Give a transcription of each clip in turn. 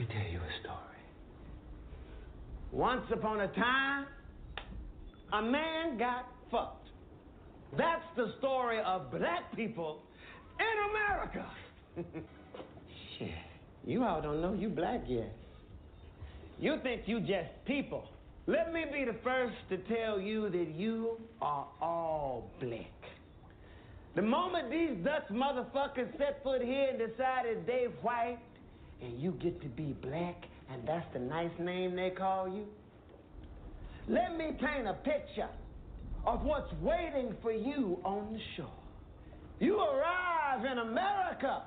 me tell you a story. Once upon a time, a man got fucked. That's the story of black people in America. Shit, you all don't know you black yet. You think you just people. Let me be the first to tell you that you are all black. The moment these Dutch motherfuckers set foot here and decided they white, and you get to be black, and that's the nice name they call you, let me paint a picture of what's waiting for you on the shore. You arrive in America,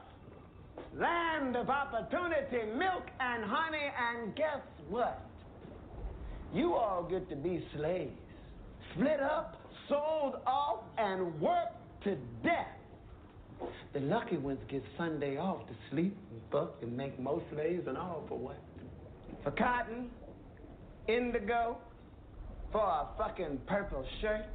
land of opportunity, milk and honey, and guess what? You all get to be slaves, split up, sold off, and worked to death. The lucky ones get Sunday off to sleep and fuck and make more slaves and all for what? For cotton, indigo, for a fucking purple shirt.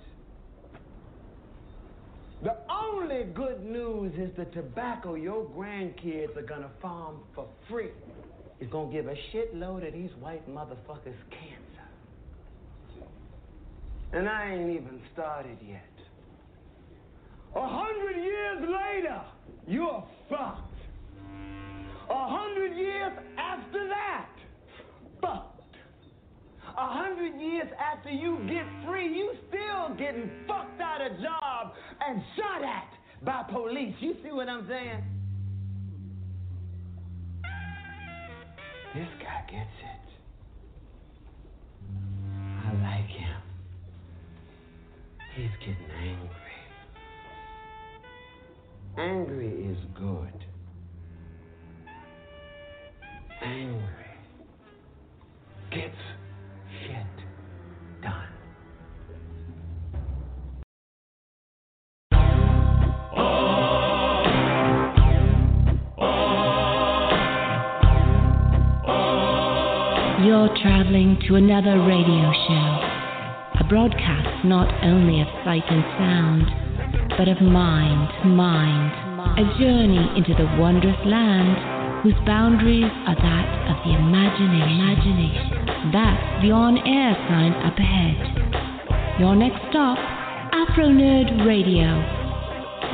The only good news is the tobacco your grandkids are gonna farm for free is gonna give a shitload of these white motherfuckers cancer. And I ain't even started yet. A hundred years later, you're fucked. A hundred years after that, fucked. A hundred years after you get free, you still getting fucked out of job and shot at by police. You see what I'm saying? This guy gets it. I like him. He's getting angry. Angry is good. Angry gets shit done. You're traveling to another radio show, a broadcast not only of sight and sound, but of mind, mind, a journey into the wondrous land whose boundaries are that of the imagination. imagination. That's the on-air sign up ahead. Your next stop, Afronerd Radio,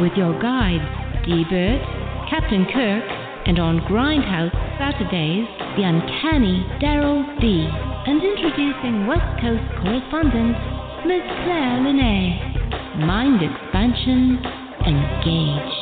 with your guides D. Burt, Captain Kirk, and on Grindhouse Saturdays, the uncanny Daryl D. And introducing West Coast correspondent, Miss Claire Linnae. Mind expansion engaged.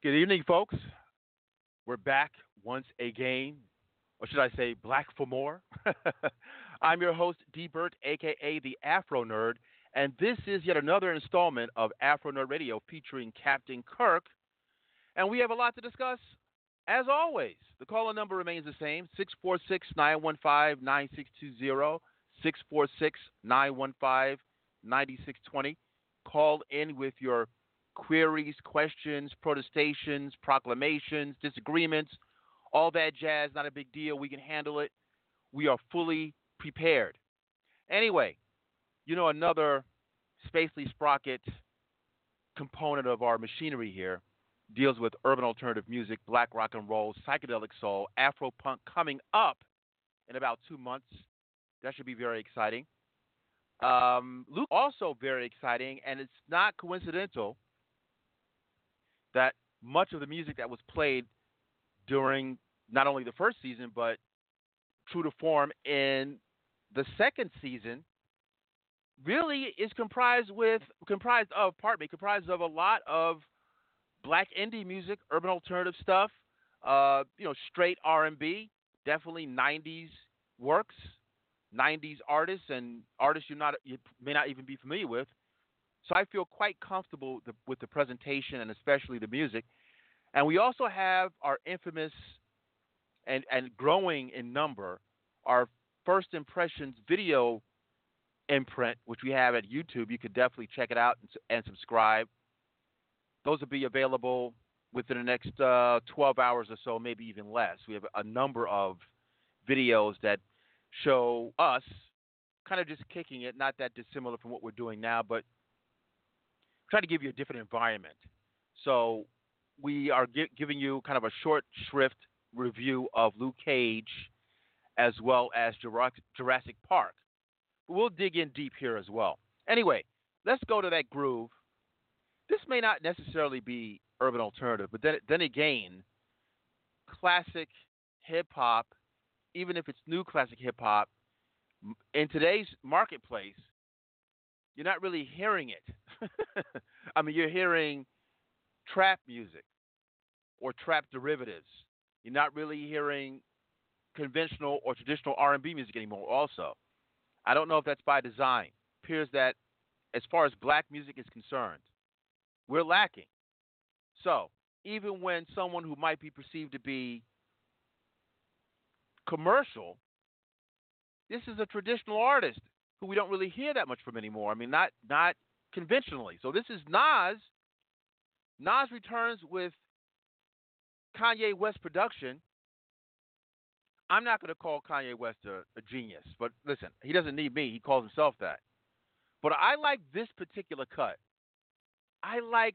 Good evening, folks. We're back once again, or should I say, black for more. I'm your host, D. Burt, aka the Afronerd, and this is yet another installment of Afronerd Radio featuring Captain Kirk. And we have a lot to discuss, as always. The caller number remains the same 646 915 9620, 646 915 9620. Call in with your queries, questions, protestations, proclamations, disagreements, all that jazz. Not a big deal. We can handle it. We are fully prepared. Anyway, you know, another Spacely Sprocket component of our machinery here deals with urban alternative music, black rock and roll, psychedelic soul, Afro punk coming up in about two months. That should be very exciting. Um, Luke, also very exciting, and it's not coincidental that much of the music that was played during not only the first season but true to form in the second season really is comprised with comprised of pardon me comprised of a lot of black indie music, urban alternative stuff, uh, you know, straight R&B, definitely 90s works, 90s artists and artists you not you may not even be familiar with. So I feel quite comfortable the, with the presentation and especially the music. And we also have our infamous and and growing in number our first impressions video imprint, which we have at YouTube. You could definitely check it out and, and subscribe. Those will be available within the next uh, 12 hours or so, maybe even less. We have a number of videos that show us kind of just kicking it, not that dissimilar from what we're doing now, but try to give you a different environment. So we are gi- giving you kind of a short shrift review of Luke Cage as well as Jurassic Park. We'll dig in deep here as well. Anyway, let's go to that groove. This may not necessarily be urban alternative, but then, then again, classic hip hop, even if it's new classic hip hop, in today's marketplace, you're not really hearing it. I mean, you're hearing trap music or trap derivatives. You're not really hearing conventional or traditional R&B music anymore. Also, I don't know if that's by design. It appears that as far as black music is concerned, we're lacking. So even when someone who might be perceived to be commercial, this is a traditional artist who we don't really hear that much from anymore. I mean, not not conventionally. So this is Nas. Nas returns with Kanye West production. I'm not going to call Kanye West a, a genius, but listen, he doesn't need me. He calls himself that. But I like this particular cut. I like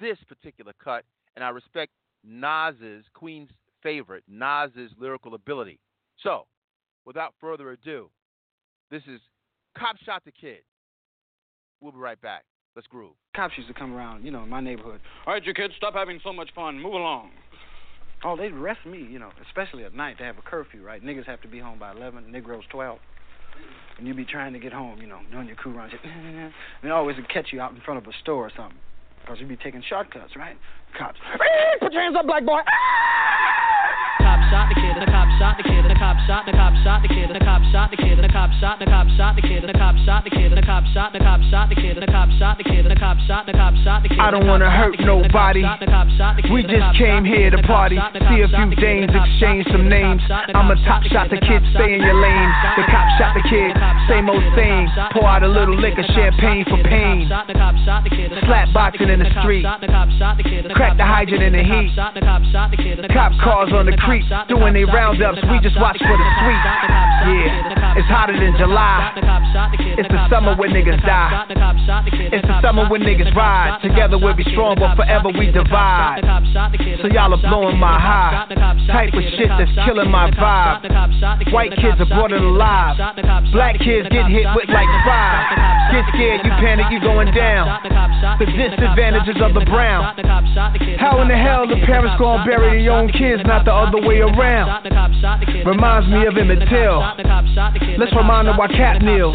this particular cut, and I respect Nas's Queen's favorite, Nas's lyrical ability. So, without further ado, this is Cop Shot the Kid. We'll be right back. Let's groove. Cops used to come around, you know, in my neighborhood. All right, you kids, stop having so much fun. Move along. Oh, they'd arrest me, you know, especially at night. They have a curfew, right? Niggas have to be home by 11, Negroes 12. And you be trying to get home, you know, doing your crew runs. and they always would catch you out in front of a store or something. Because you'd be taking shortcuts, right? Cops. Put your hands up, black boy. Cop shot the kid, the cop shot the kid, the cop shot, the cop shot the kid, the cop shot the kid, the cop shot, the cop shot the kid, the cop shot the kid, the cop shot, the cop shot the kid, the cop shot the kid, the cop shot, the cop shot the kid. I don't wanna hurt nobody. We just came here to party, see a few dames, exchange some names. I'm a top shot, the kid, stay in your lane. The cop shot the kid, same old thing. Pour out a little liquor, champagne for pain. Slap boxing in the street, crack the hydrant in the heat. Cop cars on the creek, doing they roundups. We just watch for the sweet. Yeah, it's hotter than July. It's the summer when niggas die. It's the summer when niggas ride. Together we'll be strong, but forever we divide. So y'all are blowing my high. Type of shit that's killing my vibe. White kids are brought it alive. Black kids get hit with like five. Get scared, you panic, you going down. The disadvantages of the brown. How in the hell the parents gonna bury their own kids, not the other way around? Reminds me of Emmett Till. Let's remind them why Kap kneels.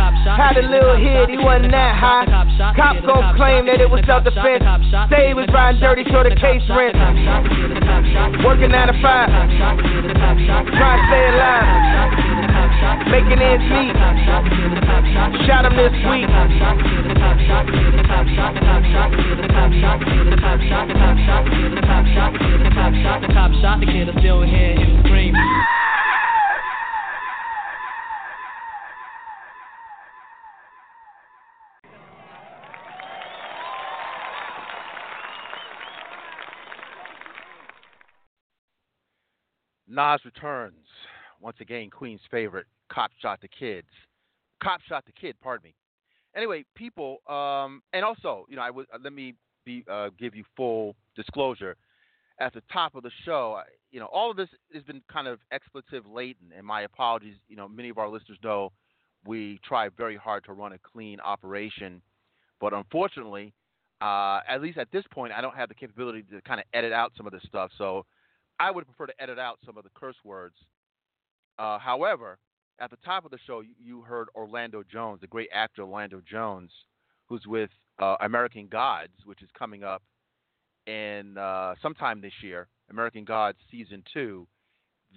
Had a little hit, he wasn't that high. Cop gon' claim that it was self defense. Say he was riding dirty so the case rent. Working out of five. Trying to stay alive. Making ends meet. Shot him this week. Cop shot the kid, still hear him scream. Nas returns once again. Queen's favorite, Cop Shot the Kids. Cop Shot the Kid. Pardon me. Anyway, people, um, and also, you know, I would let me be uh, give you full disclosure. At the top of the show, you know, all of this has been kind of expletive laden, and my apologies. You know, many of our listeners know we try very hard to run a clean operation, but unfortunately, uh, at least at this point, I don't have the capability to kind of edit out some of this stuff. So I would prefer to edit out some of the curse words. Uh, however, at the top of the show, you, heard Orlando Jones, the great actor Orlando Jones, who's with uh, American Gods, which is coming up in uh, sometime this year. American Gods season two.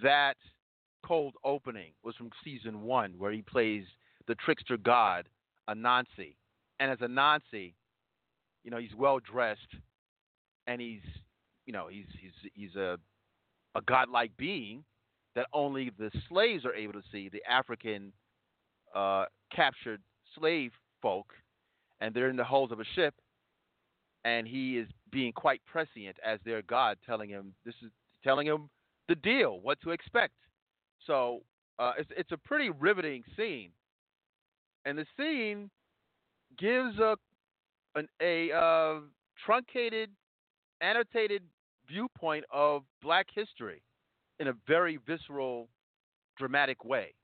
That cold opening was from season one, where he plays the trickster god Anansi, and as Anansi, you know, he's well dressed, and he's, you know, he's he's he's a a godlike being that only the slaves are able to see, the African uh, captured slave folk, and they're in the holds of a ship, and he is being quite prescient as their god, telling him this is telling him the deal, what to expect. So uh, it's it's a pretty riveting scene, and the scene gives a an, a uh, truncated, annotated viewpoint of Black history in a very visceral, dramatic way.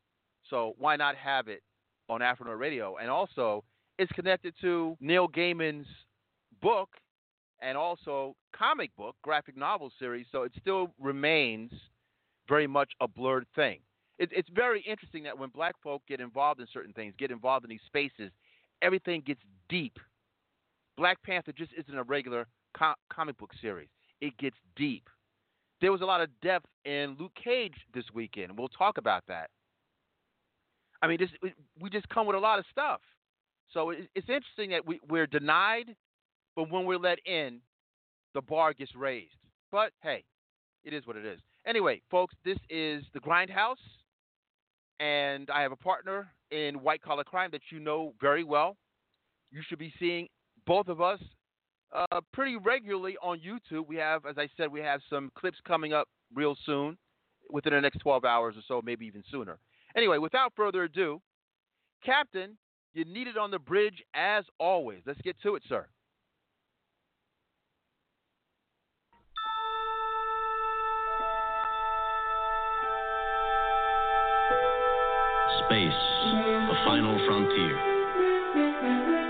So why not have it on Afro Radio? And also, it's connected to Neil Gaiman's book and also comic book, graphic novel series. So it still remains very much a blerd thing. It, it's very interesting that when black folk get involved in certain things, get involved in these spaces, everything gets deep Black Panther just isn't a regular co- comic book series. It gets deep. There was a lot of depth in Luke Cage this weekend. We'll talk about that. I mean, this, we just come with a lot of stuff. So it's interesting that we, we're denied, but when we're let in, the bar gets raised. But hey, it is what it is. Anyway, folks, this is the Grindhouse, and I have a partner in white collar crime that you know very well. You should be seeing both of us uh, pretty regularly on YouTube. We have, as I said, we have some clips coming up real soon, within the next 12 hours or so, maybe even sooner. Anyway, without further ado, Captain, you need it on the bridge as always. Let's get to it, sir. Space, the final frontier.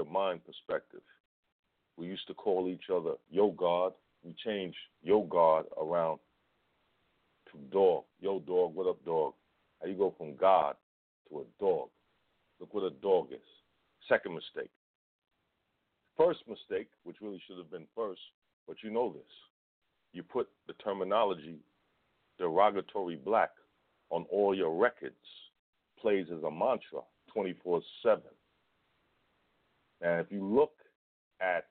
mind perspective, we used to call each other yo God. We changed yo God around to dog. Yo dog, what up dog? How you go from God to a dog? Look what a dog is. Second mistake. First mistake, which really should have been first, but you know this. You put the terminology derogatory black on all your records, plays as a mantra 24 7. And if you look at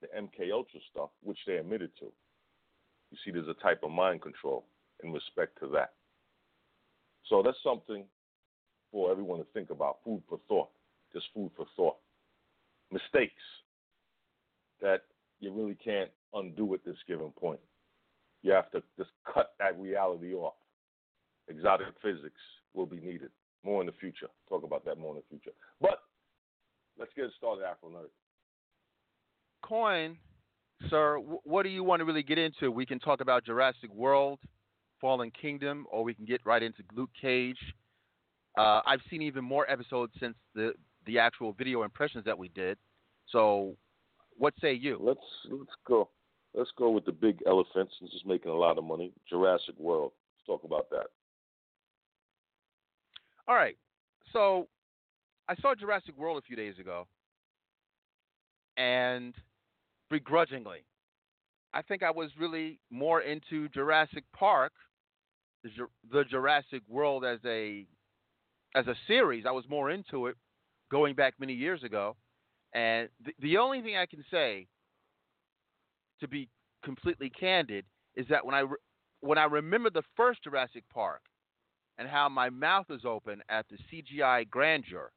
the MK Ultra stuff, which they admitted to, you see there's a type of mind control in respect to that. So that's something for everyone to think about. Food for thought. Just food for thought. Mistakes that you really can't undo at this given point. You have to just cut that reality off. Exotic physics will be needed more in the future. Talk about that more in the future. But let's get it started, Afronerd. Coin, sir, what do you want to really get into? We can talk about Jurassic World, Fallen Kingdom, or we can get right into Luke Cage. Uh, I've seen even more episodes since the the actual video impressions that we did. So, what say you? Let's let's go. Let's go with the big elephant since it's making a lot of money. Jurassic World. Let's talk about that. All right. So I saw Jurassic World a few days ago, and begrudgingly. I think I was really more into Jurassic Park, the, Jurassic World as a as a series. I was more into it going back many years ago, and the, the only thing I can say, to be completely candid, is that when I re- when I remember the first Jurassic Park and how my mouth was open at the CGI grandeur,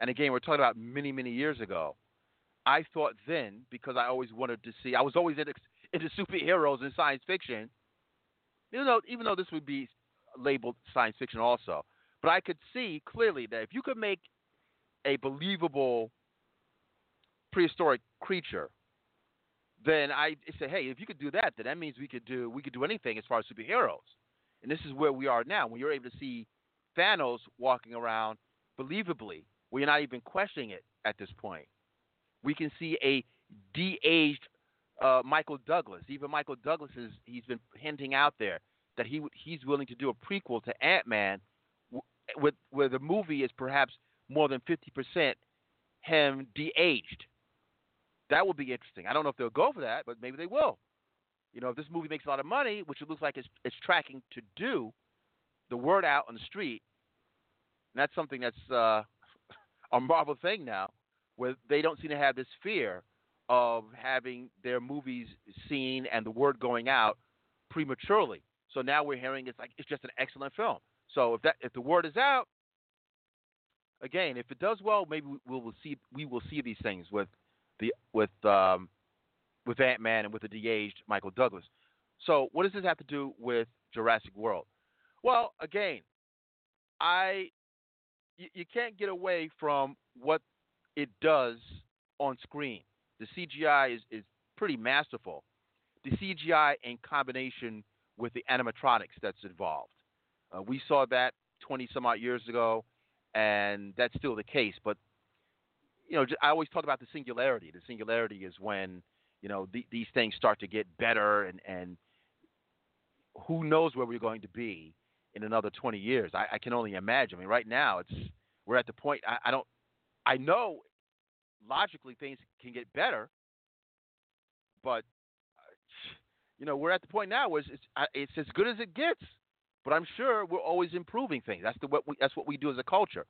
and again we're talking about many many years ago. I thought then because I always wanted to see. I was always into, into superheroes and science fiction. Even though even though this would be labeled science fiction also, but I could see clearly that if you could make a believable prehistoric creature, then I say, hey, if you could do that, then that means we could do we could do anything as far as superheroes. And this is where we are now. When you're able to see Thanos walking around believably, you're not even questioning it at this point. We can see a de-aged uh, Michael Douglas. Even Michael Douglas is he's been hinting out there that he he's willing to do a prequel to Ant Man, with where the movie is perhaps more than fifty percent him de-aged. That would be interesting. I don't know if they'll go for that, but maybe they will. You know, if this movie makes a lot of money, which it looks like it's, it's tracking to do, the word out on the street, that's something that's uh, a Marvel thing now, where they don't seem to have this fear of having their movies seen and the word going out prematurely. So now we're hearing it's like it's just an excellent film. So if that if the word is out, again, if it does well, maybe we will see we will see these things with the with um, with Ant Man and with the de-aged Michael Douglas. So what does this have to do with Jurassic World? Well, again, I you, you can't get away from what it does on screen. The CGI is, is pretty masterful. The CGI in combination with the animatronics that's involved. Uh, we saw that 20 some odd years ago, and that's still the case. But you know, I always talk about the singularity. The singularity is when you know the, these things start to get better, and and who knows where we're going to be in another 20 years. I, I can only imagine. I mean, right now it's we're at the point. I, I don't. I know logically things can get better, but uh, you know we're at the point now where it's, it's, it's as good as it gets. But I'm sure we're always improving things. That's the what we, that's what we do as a culture.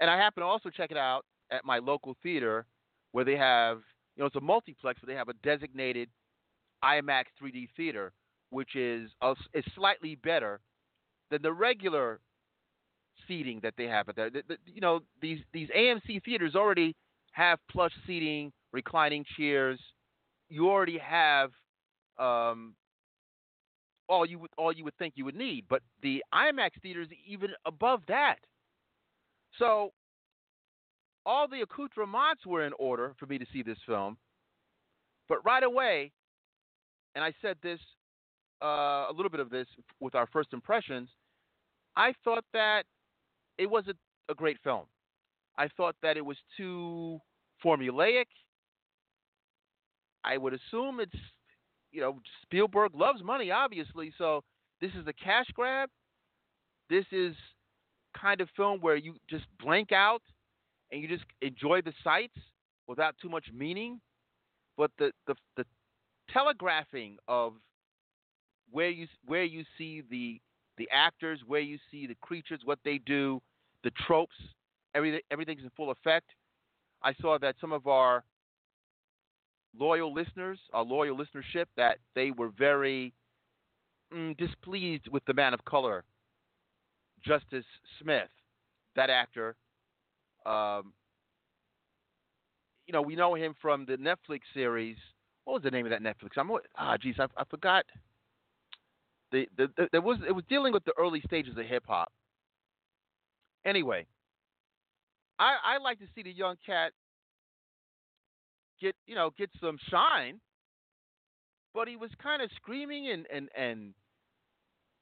And I happen to also check it out at my local theater where they have you know it's a multiplex, but they have a designated IMAX 3D theater, which is a, is slightly better than the regular seating that they have at there. The, the, you know these these AMC theaters already have plush seating, reclining chairs. You already have um, all you would all you would think you would need. But the IMAX theaters even above that. So all the accoutrements were in order for me to see this film. But right away, and I said this uh, a little bit of this with our first impressions, I thought that it wasn't a great film. I thought that it was too formulaic. I would assume it's, you know, Spielberg loves money, obviously, so this is a cash grab. This is kind of film where you just blank out and you just enjoy the sights without too much meaning. But the, the, the telegraphing of where you where you see the the actors, where you see the creatures, what they do, the tropes, everything everything's in full effect. I saw that some of our loyal listeners, our loyal listenership, that they were very mm, displeased with the man of color, Justice Smith, that actor. Um, you know, we know him from the Netflix series. What was the name of that Netflix? I'm ah, geez, I, I forgot. The, the, the, there was it was dealing with the early stages of hip hop. Anyway, I I like to see the young cat get you know get some shine, but he was kind of screaming and and and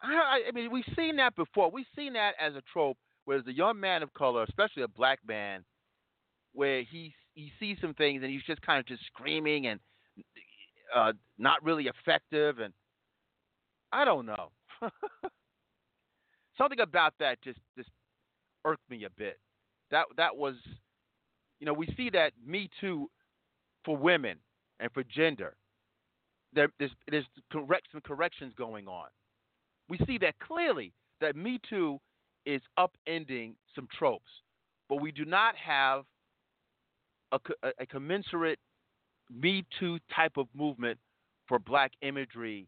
I, I mean we've seen that before. We've seen that as a trope where there's a young man of color, especially a black man, where he he sees some things and he's just kind of just screaming and uh, not really effective and I don't know. Something about that just just irked me a bit. That that was, you know, we see that Me Too for women and for gender. There, there's, there's correct, some corrections going on. We see that clearly that Me Too is upending some tropes, but we do not have a, a, a commensurate Me Too type of movement for black imagery,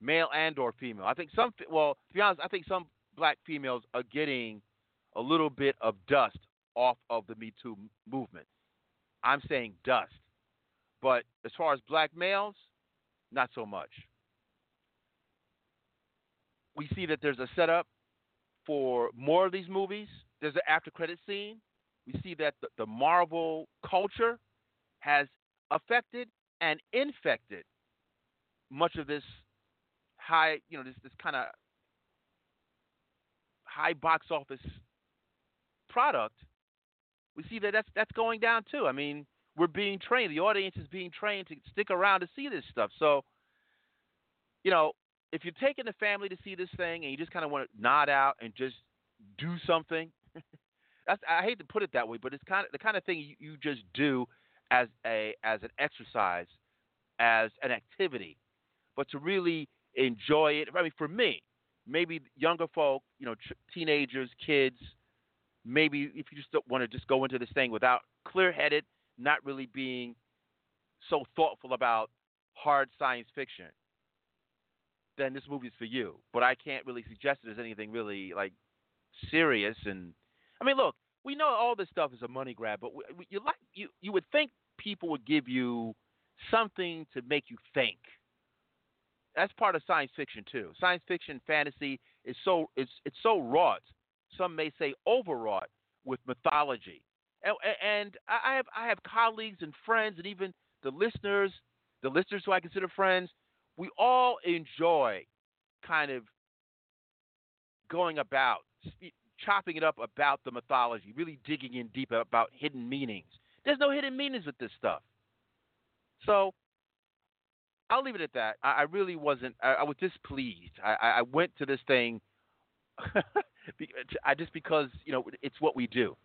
male and or female. I think some, well, to be honest, I think some black females are getting a little bit of dust off of the Me Too movement. I'm saying dust. But as far as black males, not so much. We see that there's a setup for more of these movies. There's an after credit scene. We see that the, the Marvel culture has affected and infected much of this high, you know, this this kind of high box office product. We see that that's that's going down too. I mean, we're being trained. The audience is being trained to stick around to see this stuff. So, you know, if you're taking the family to see this thing and you just kind of want to nod out and just do something, that's I hate to put it that way, but it's kind of the kind of thing you, you just do as a as an exercise, as an activity. But to really enjoy it, I mean, for me, maybe younger folk, you know, teenagers, kids, maybe if you just want to just go into this thing without clear-headed not really being so thoughtful about hard science fiction, then this movie is for you. But I can't really suggest there's anything really like serious. And I mean, look, we know all this stuff is a money grab, but you like you you would think people would give you something to make you think. That's part of science fiction too. Science fiction, fantasy is so it's it's so wrought. Some may say overwrought with mythology and, and I have I have colleagues and friends, and even the listeners, the listeners who I consider friends. We all enjoy kind of going about chopping it up about the mythology, really digging in deep about hidden meanings. There's no hidden meanings with this stuff. So I'll leave it at that. I, I really wasn't. I, I, was displeased. I, I went to this thing. I just because you know it's what we do.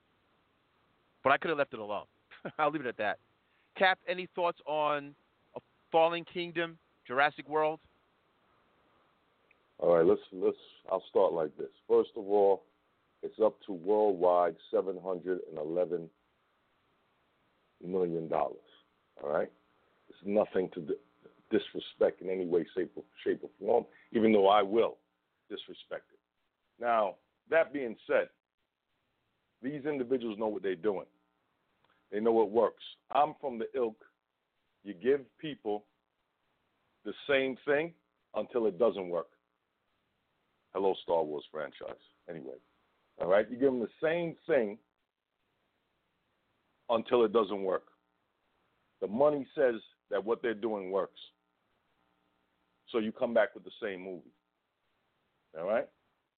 But I could have left it alone. I'll leave it at that. Cap, any thoughts on a Fallen Kingdom, Jurassic World? All right, let's let's. I'll start like this. First of all, it's up to worldwide seven hundred and eleven million dollars. All right, it's nothing to disrespect in any way, shape, or, shape or form. Even though I will disrespect it. Now, that being said, these individuals know what they're doing. They know what works. I'm from the ilk. You give people the same thing until it doesn't work. Hello, Star Wars franchise. Anyway, all right, you give them the same thing until it doesn't work. The money says that what they're doing works. So you come back with the same movie. All right?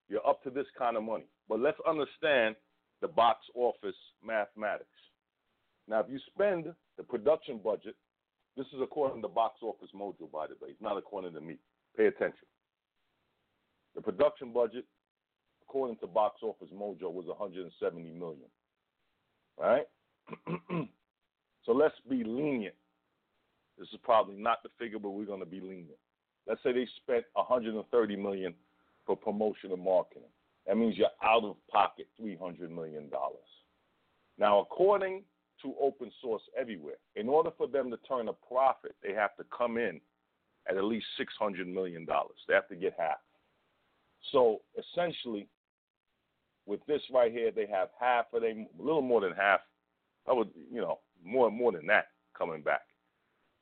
You're up to this kind of money. But let's understand the box office mathematics. Now, if you spend the production budget, this is according to Box Office Mojo, by the way. It's not according to me. Pay attention. The production budget, according to Box Office Mojo, was 170 million. All right. so let's be lenient. This is probably not the figure, but we're going to be lenient. Let's say they spent 130 million for promotion and marketing. That means you're out of pocket $300 million. Now, according to open source everywhere, in order for them to turn a profit, they have to come in at at least $600 million. They have to get half. So essentially, with this right here, they have half of them, a little more than half. I would, you know, more more than that coming back.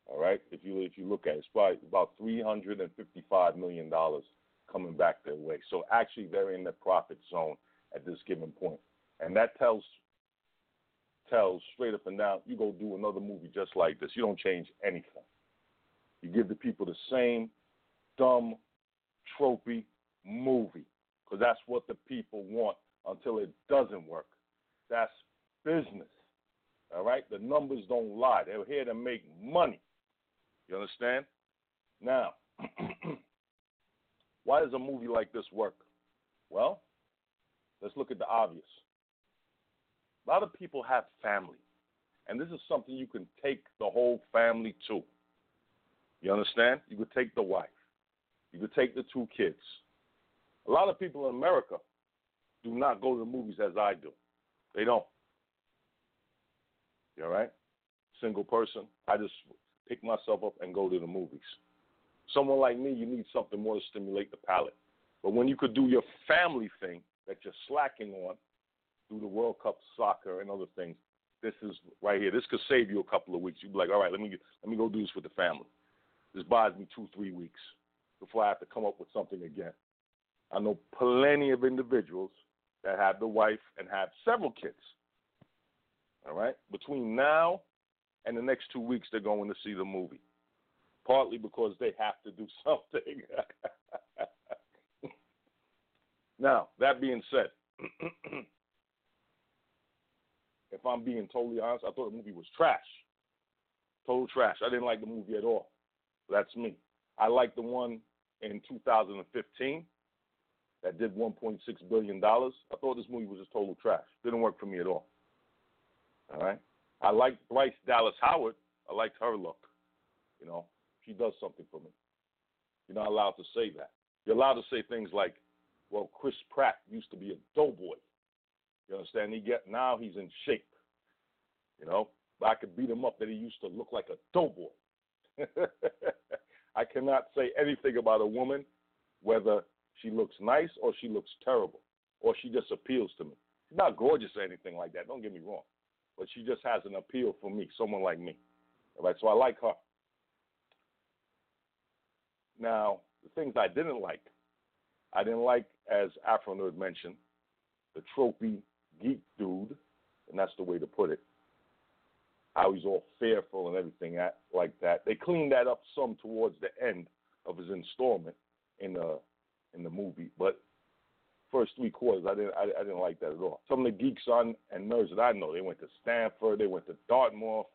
All right, if you if you look at it, it's probably about three hundred and fifty-five million dollars coming back their way. So actually, they're in the profit zone at this given point. point, and that tells tells straight up and down, you go do another movie just like this. You don't change anything. You give the people the same dumb, tropey movie because that's what the people want until it doesn't work. That's business. All right? The numbers don't lie. They're here to make money. You understand? Now, Why does a movie like this work? Well, let's look at the obvious. A lot of people have family, And this is something you can take the whole family to. You understand? You could take the wife. You could take the two kids. A lot of people in America do not go to the movies as I do. They don't. You all right? Single person. I just pick myself up and go to the movies. Someone like me, you need something more to stimulate the palate. But when you could do your family thing that you're slacking on, do the World Cup soccer and other things, this is right here. This could save you a couple of weeks. You'd be like, all right, let me let me go do this with the family. This buys me two, three weeks before I have to come up with something again. I know plenty of individuals that have the wife and have several kids. All right? Between now and the next two weeks, they're going to see the movie. Partly because they have to do something. now, that being said, if I'm being totally honest, I thought the movie was trash. Total trash. I didn't like the movie at all. That's me. I liked the one in 2015 that did 1.6 billion dollars. I thought this movie was just total trash. Didn't work for me at all. All right. I like Bryce Dallas Howard. I liked her look. You know, she does something for me. You're not allowed to say that. You're allowed to say things like, "Well, Chris Pratt used to be a doughboy." You understand? He get now he's in shape. You know, I could beat him up that he used to look like a doughboy. I cannot say anything about a woman, whether she looks nice or she looks terrible, or she just appeals to me. She's not gorgeous or anything like that. Don't get me wrong, but she just has an appeal for me, someone like me. All right, so I like her. Now, the things I didn't like, I didn't like, as Afronerd mentioned, the trophy geek dude, and that's the way to put it. How he's all fearful and everything like that. They cleaned that up some towards the end of his installment in the in the movie, but first three quarters I didn't I, I didn't like that at all. Some of the geeks on and nerds that I know, they went to Stanford, they went to Dartmouth,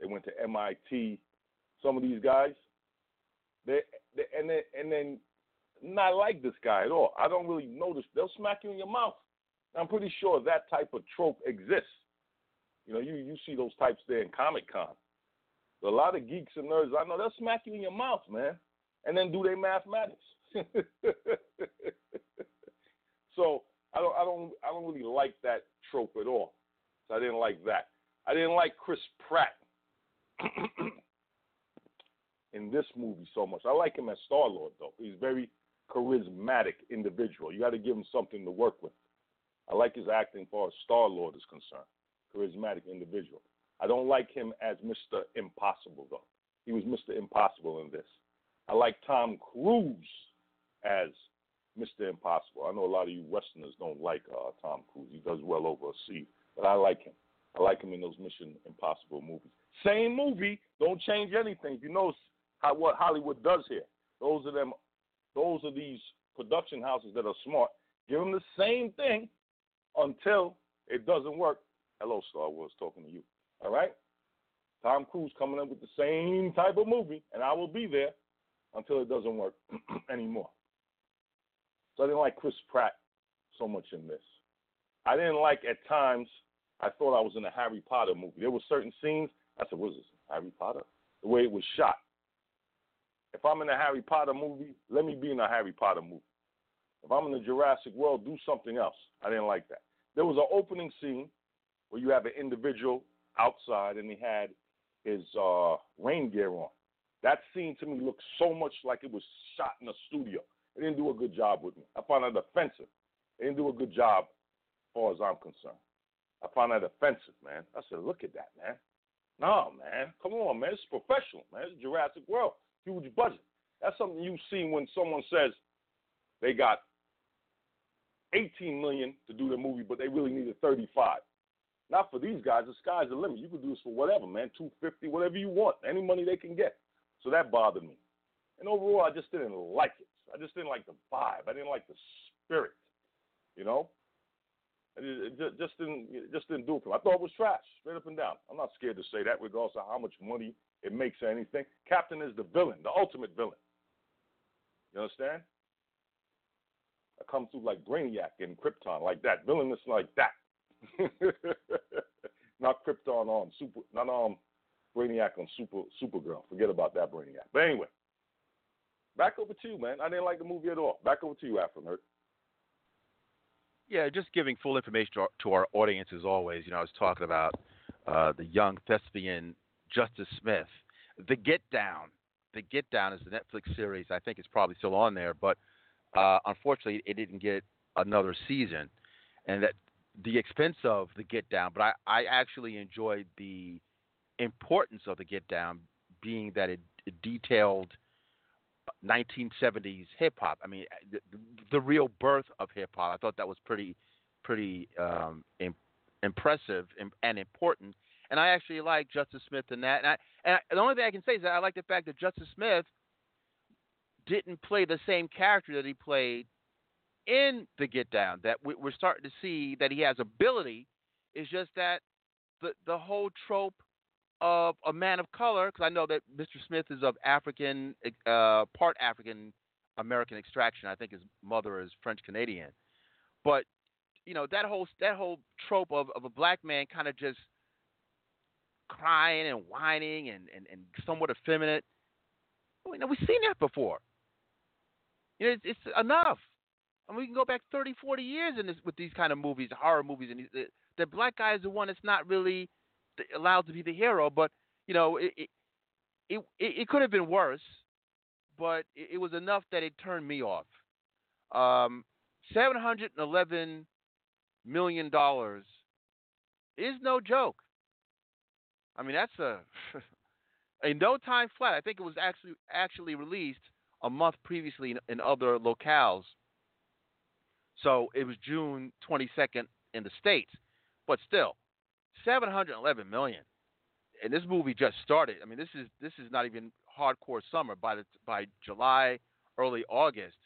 they went to MIT. Some of these guys, they, they and then and then not like this guy at all. I don't really notice. They'll smack you in your mouth. I'm pretty sure that type of trope exists. You know, you you see those types there in Comic Con. A lot of geeks and nerds I know they'll smack you in your mouth, man, and then do their mathematics. so I don't I don't I don't really like that trope at all. So I didn't like that. I didn't like Chris Pratt in this movie so much. I like him as Star Lord though. He's very charismatic individual. You got to give him something to work with. I like his acting as far as Star Lord is concerned. Charismatic individual. I don't like him as Mr. Impossible though. He was Mr. Impossible in this. I like Tom Cruise as Mr. Impossible. I know a lot of you Westerners don't like uh, Tom Cruise. He does well overseas, but I like him. I like him in those Mission Impossible movies. Same movie, don't change anything. You know how what Hollywood does here. Those are them. Those are these production houses that are smart. Give them the same thing until it doesn't work. Hello, Star Wars, talking to you. All right. Tom Cruise coming up with the same type of movie, and I will be there until it doesn't work anymore. So I didn't like Chris Pratt so much in this. I didn't like at times. I thought I was in a Harry Potter movie. There were certain scenes. I said, "What is this? Harry Potter?" The way it was shot. If I'm in a Harry Potter movie, let me be in a Harry Potter movie. If I'm in the Jurassic World, do something else. I didn't like that. There was an opening scene where you have an individual outside and he had his uh, rain gear on. That scene to me looked so much like it was shot in a studio. They didn't do a good job with me. I find that offensive. They didn't do a good job as far as I'm concerned. I find that offensive, man. I said, look at that, man. No, man. Come on, man. It's professional, man. It's Jurassic World. Huge budget. That's something you see when someone says they got 18 million to do the movie, but they really needed 35. Not for these guys. The sky's the limit. You can do this for whatever, man. 250, whatever you want. Any money they can get. So that bothered me. And overall, I just didn't like it. I just didn't like the vibe. I didn't like the spirit. You know, it just didn't it just didn't do it for me. I thought it was trash, straight up and down. I'm not scared to say that, regardless of how much money it makes or anything. Captain is the villain, the ultimate villain. You understand? I come through like Brainiac and Krypton, like that. Villainous like that. not Krypton on super, not um Brainiac on Super Supergirl. Forget about that Brainiac. But anyway, back over to you, man. I didn't like the movie at all. Back over to you, Afro. Yeah, just giving full information to our, to our audience as always. You know, I was talking about uh, the young thespian Justice Smith. The Get Down. The Get Down is the Netflix series. I think it's probably still on there, but uh, unfortunately, it didn't get another season, and that the expense of the Get Down. But I, I actually enjoyed the importance of the Get Down, being that it, it detailed 1970s hip hop. I mean, the, the, real birth of hip hop. I thought that was pretty, pretty um, Im- impressive and, and, important. And I actually like Justice Smith in that. And, I, and I, the only thing I can say is that I like the fact that Justice Smith didn't play the same character that he played in the Get Down. That we, we're starting to see that he has ability. It's just that the the whole trope of a man of color, because I know that Mr. Smith is of African, uh, part African American extraction. I think his mother is French Canadian, but you know that whole that whole trope of, of a black man kind of just crying and whining and, and, and somewhat effeminate. You know, we've seen that before. You know, it's, it's enough. I mean, we can go back 30, 40 years in this with these kind of movies, horror movies, and the black guy is the one that's not really allowed to be the hero. But you know, it it it, it could have been worse, but it, it, was enough that it turned me off. Um, Seven hundred and eleven million dollars is no joke. I mean, that's a a no time flat. I think it was actually actually released a month previously in, in other locales. So it was June 22nd in the states, but still, 711 million. And this movie just started. I mean, this is this is not even hardcore summer. By the by July, early August,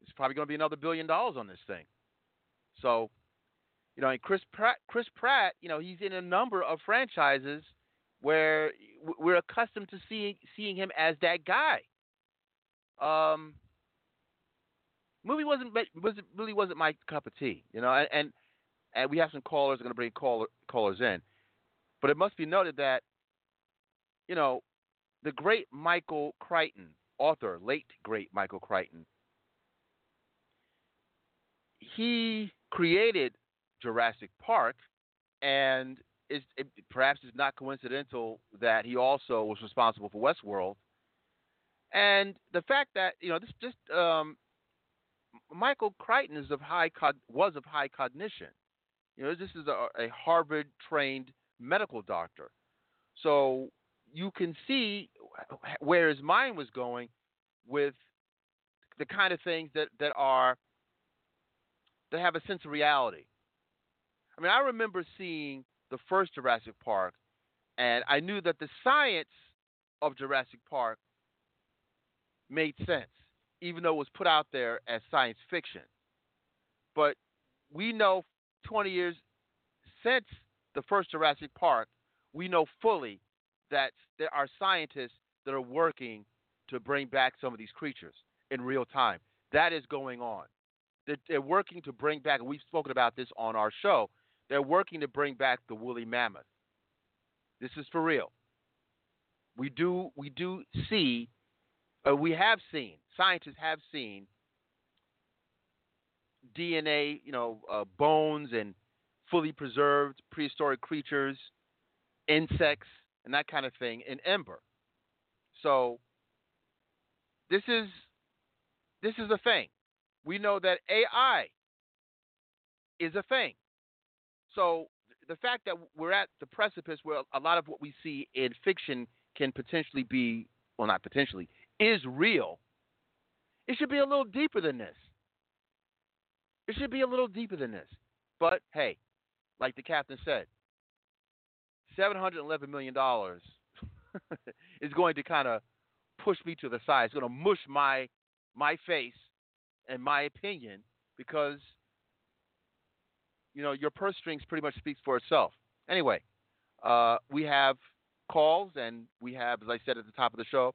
it's probably going to be another billion dollars on this thing. So, you know, and Chris Pratt, Chris Pratt, you know, he's in a number of franchises where we're accustomed to seeing seeing him as that guy. Um, movie wasn't was really wasn't my cup of tea, you know, and, and and we have some callers are going to bring caller, callers in. But it must be noted that, you know, the great Michael Crichton, author, late great Michael Crichton, he created Jurassic Park, and it, perhaps it's not coincidental that he also was responsible for Westworld. And the fact that you know this just um, Michael Crichton is of high was of high cognition. You know, this is a, a Harvard trained medical doctor. So you can see where his mind was going with the kind of things that, that are that have a sense of reality. I mean, I remember seeing the first Jurassic Park, and I knew that the science of Jurassic Park made sense, even though it was put out there as science fiction. But we know 20 years since the first Jurassic Park, we know fully that there are scientists that are working to bring back some of these creatures in real time. That is going on. They're working to bring back, and we've spoken about this on our show, they're working to bring back the woolly mammoth. This is for real. We do we do see, uh, we have seen, scientists have seen DNA, you know, uh, bones and fully preserved prehistoric creatures, insects, and that kind of thing in Ember. So this is this is a thing. We know that AI is a thing. So the fact that we're at the precipice where a lot of what we see in fiction can potentially be, well, not potentially, is real. It should be a little deeper than this. It should be a little deeper than this. But hey, like the captain said, $711 million is going to kind of push me to the side. It's going to mush my my face and my opinion because you know your purse strings pretty much speaks for itself. Anyway, uh, we have calls and we have, as I said at the top of the show,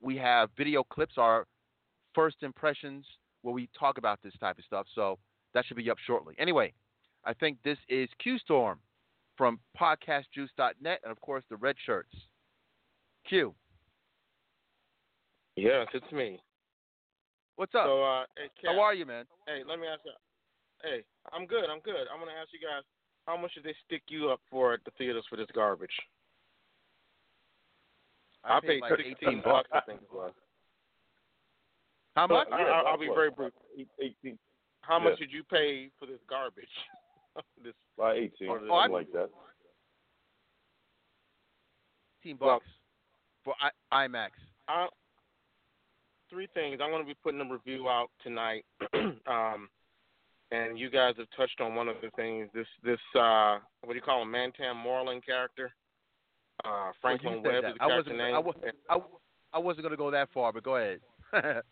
we have video clips, our first impressions where we talk about this type of stuff. So that should be up shortly. Anyway, I think this is Q Storm from podcastjuice.net, and of course the red shirts. Q. Yes, it's me. What's up? So, uh, hey, How are you, man? Hey, let me ask you. Hey, I'm good. I'm good. I'm gonna ask you guys, how much did they stick you up for at the theaters for this garbage? I, paid like 16 18 bucks, I think it was. How much? I, I, I'll be very brief. Eighteen. How much Yeah. did you pay for this garbage? this By eighteen, Oh, something I- like that. 18 Well- bucks for I- IMAX. uh, three things. I'm going to be putting a review out tonight, um, and you guys have touched on one of the things. This this uh, what do you call him? Mantan Moreland character. Uh, Franklin Well, Webb is that. the I wasn't. name. I, wa- I, I wasn't going to go that far, but go ahead.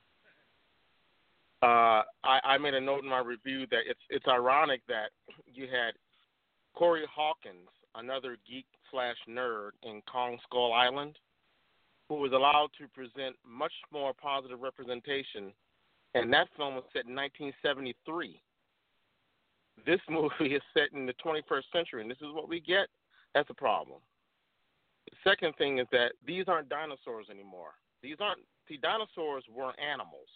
uh, I, I made a note in my review that it's it's ironic that you had Corey Hawkins, another geek slash nerd in Kong Skull Island, who was allowed to present much more positive representation, and that film was set in 1973. This movie is set in the 21st century, and this is what we get. That's a problem. The second thing is that these aren't dinosaurs anymore. These aren't see dinosaurs were animals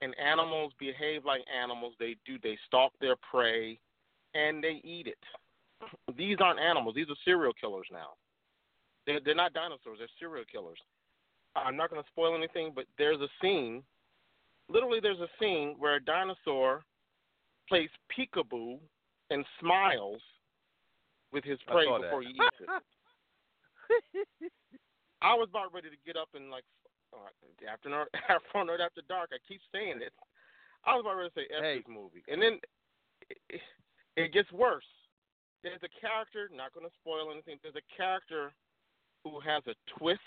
and animals behave like animals. They do. They stalk their prey, and they eat it. These aren't animals. These are serial killers now. They're, they're not dinosaurs. They're serial killers. I'm not going to spoil anything, but there's a scene. Literally, there's a scene where a dinosaur plays peekaboo and smiles with his prey saw that. before he eats it. I was about ready to get up and like uh, after nerd, after nerd after dark. I keep saying it. I was about ready to say F Hey. this movie, and then it, it gets worse. There's a character. Not going to spoil anything. There's a character who has a twist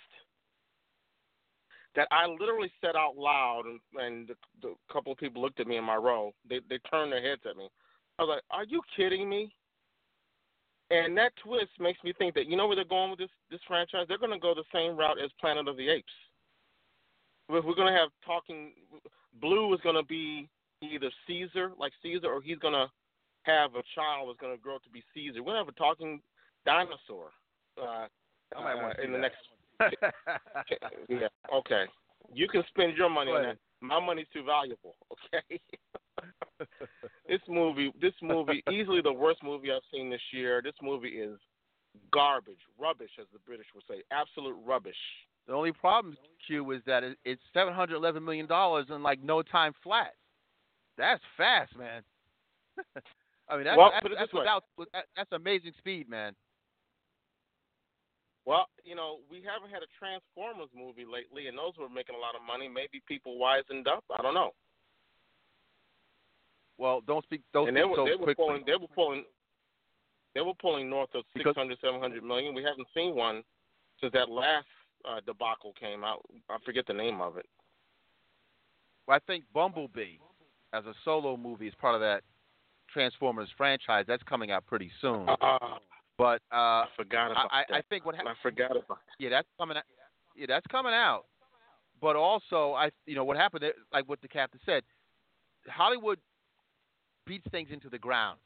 that I literally said out loud, and, and the, the couple of people looked at me in my row. They they turned their heads at me. I was like, "Are you kidding me?" And that twist makes me think that you know where they're going with this this franchise. They're going to go the same route as Planet of the Apes. We're, to have talking. Blue is going to be either Caesar, like Caesar, or he's going to have a child that's going to grow up to be Caesar. We're going to have a talking dinosaur uh, I might uh, in the that. next. yeah. Okay. You can spend your money on that. My money's too valuable. Okay. this movie, this movie, easily the worst movie I've seen this year. This movie is garbage, rubbish, as the British would say, absolute rubbish. The only problem, Q, is that it's seven hundred eleven million dollars in like no time flat. That's fast, man. I mean, that's, Well, that's, that's without that, that's amazing speed, man. Well, you know, we haven't had a Transformers movie lately, and those were making a lot of money. Maybe people wisened up. I don't know. Well, don't speak don't and they speak were so they were quickly. pulling they were pulling they were pulling north of Because- 600 700 million. We haven't seen one since that last uh, debacle came out. I forget the name of it. Well, I think Bumblebee, as a solo movie, is part of that Transformers franchise. That's coming out pretty soon. Uh, But uh, I forgot about I, I, that. I think what happened. I forgot about. yeah, that's coming out. Yeah, that's coming out. But also, I you know what happened? there- Like what the captain said, Hollywood beats things into the ground.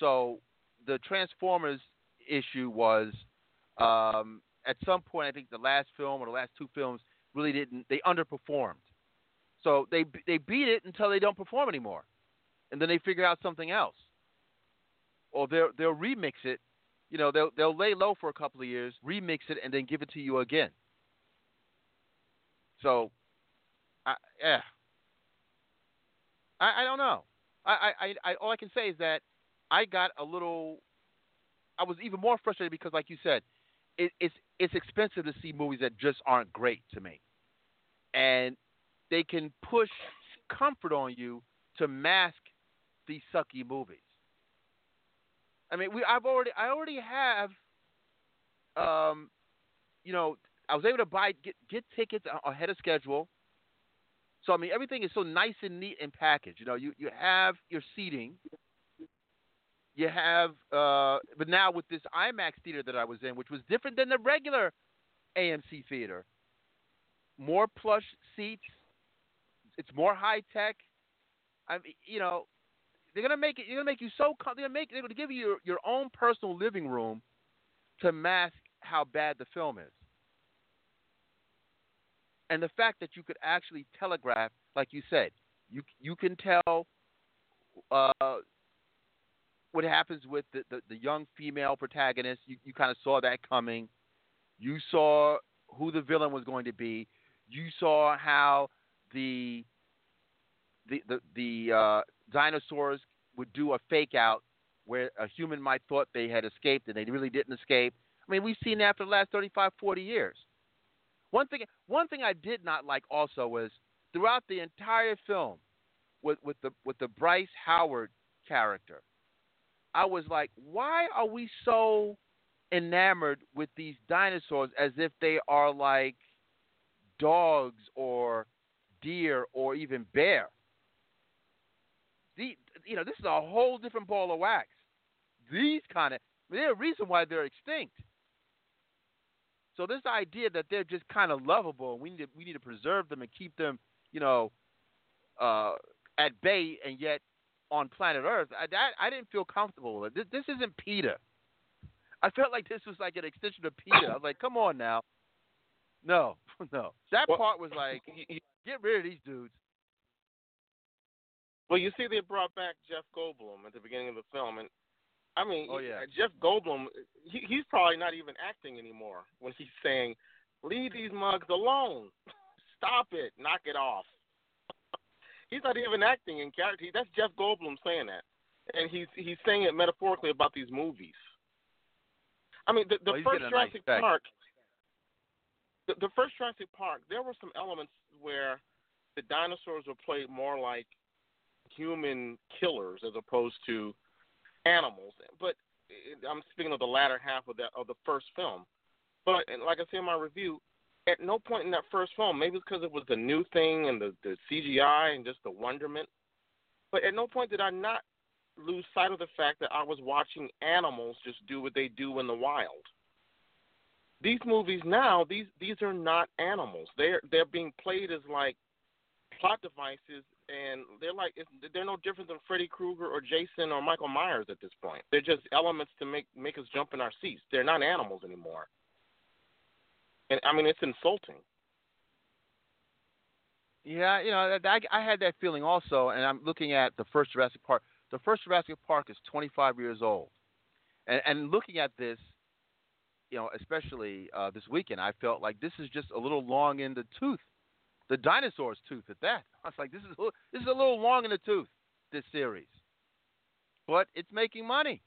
So the Transformers issue was um, at some point. I think the last film or the last two films really didn't. They underperformed. So they they beat it until they don't perform anymore, and then they figure out something else, or they'll they'll remix it. You know, they'll they'll lay low for a couple of years, remix it, and then give it to you again. So, I yeah, I I don't know. I I, I all I can say is that I got a little. I was even more frustrated because, like you said, it, it's it's expensive to see movies that just aren't great to me, and they can push comfort on you to mask these sucky movies. I mean, we I've already I already have, um, you know, I was able to buy get get tickets ahead of schedule. So I mean, everything is so nice and neat and packaged. You know, you you have your seating. You have, uh, but now with this IMAX theater that I was in, which was different than the regular AMC theater, more plush seats. It's more high tech. I mean, you know, they're gonna make it. They're gonna make you so. They're gonna make. They're gonna give you your, your own personal living room to mask how bad the film is. And the fact that you could actually telegraph, like you said, you you can tell uh, what happens with the, the, the young female protagonist. You, you kind of saw that coming. You saw who the villain was going to be. You saw how the the the, the uh, dinosaurs would do a fake out where a human might thought they had escaped and they really didn't escape. I mean, we've seen that for the last 35, 40 years. One thing, one thing I did not like also was throughout the entire film, with with the with the Bryce Howard character, I was like, why are we so enamored with these dinosaurs as if they are like dogs or deer or even bear? The, you know, this is a whole different ball of wax. These kind of, there's a reason why they're extinct. So this idea that they're just kind of lovable and we need to, we need to preserve them and keep them, you know, uh, at bay and yet on planet Earth, I, I, I didn't feel comfortable with it. This, this isn't PETA. I felt like this was like an extension of PETA. I was like, come on now. No, no. That well, part was like, get rid of these dudes. Well, you see, they brought back Jeff Goldblum at the beginning of the film, and I mean, oh, yeah. Jeff Goldblum, he, he's probably not even acting anymore when he's saying, "Leave these mugs alone, stop it, knock it off." He's not even acting in character. That's Jeff Goldblum saying that, and he's he's saying it metaphorically about these movies. I mean, the, the well, first Jurassic nice Park, the, the first Jurassic Park, there were some elements where the dinosaurs were played more like human killers as opposed to animals. But eh, I'm speaking of the latter half of that of the first film. But like I say in my review, at no point in that first film, maybe it's because it was the new thing and the, the CGI and just the wonderment, but at no point did I not lose sight of the fact that I was watching animals just do what they do in the wild. These movies now, these these are not animals. They're they're being played as like plot devices, and they're like they're no different than Freddy Krueger or Jason or Michael Myers at this point. They're just elements to make make us jump in our seats. They're not animals anymore. And I mean, it's insulting. Yeah, you know, I, I had that feeling also, and I'm looking at the first Jurassic Park. The first Jurassic Park is 25 years old, and and looking at this, you know, especially uh, this weekend, I felt like this is just a little long in the tooth, the dinosaur's tooth at that. I was like, this is a little, this is a little long in the tooth, this series, but it's making money.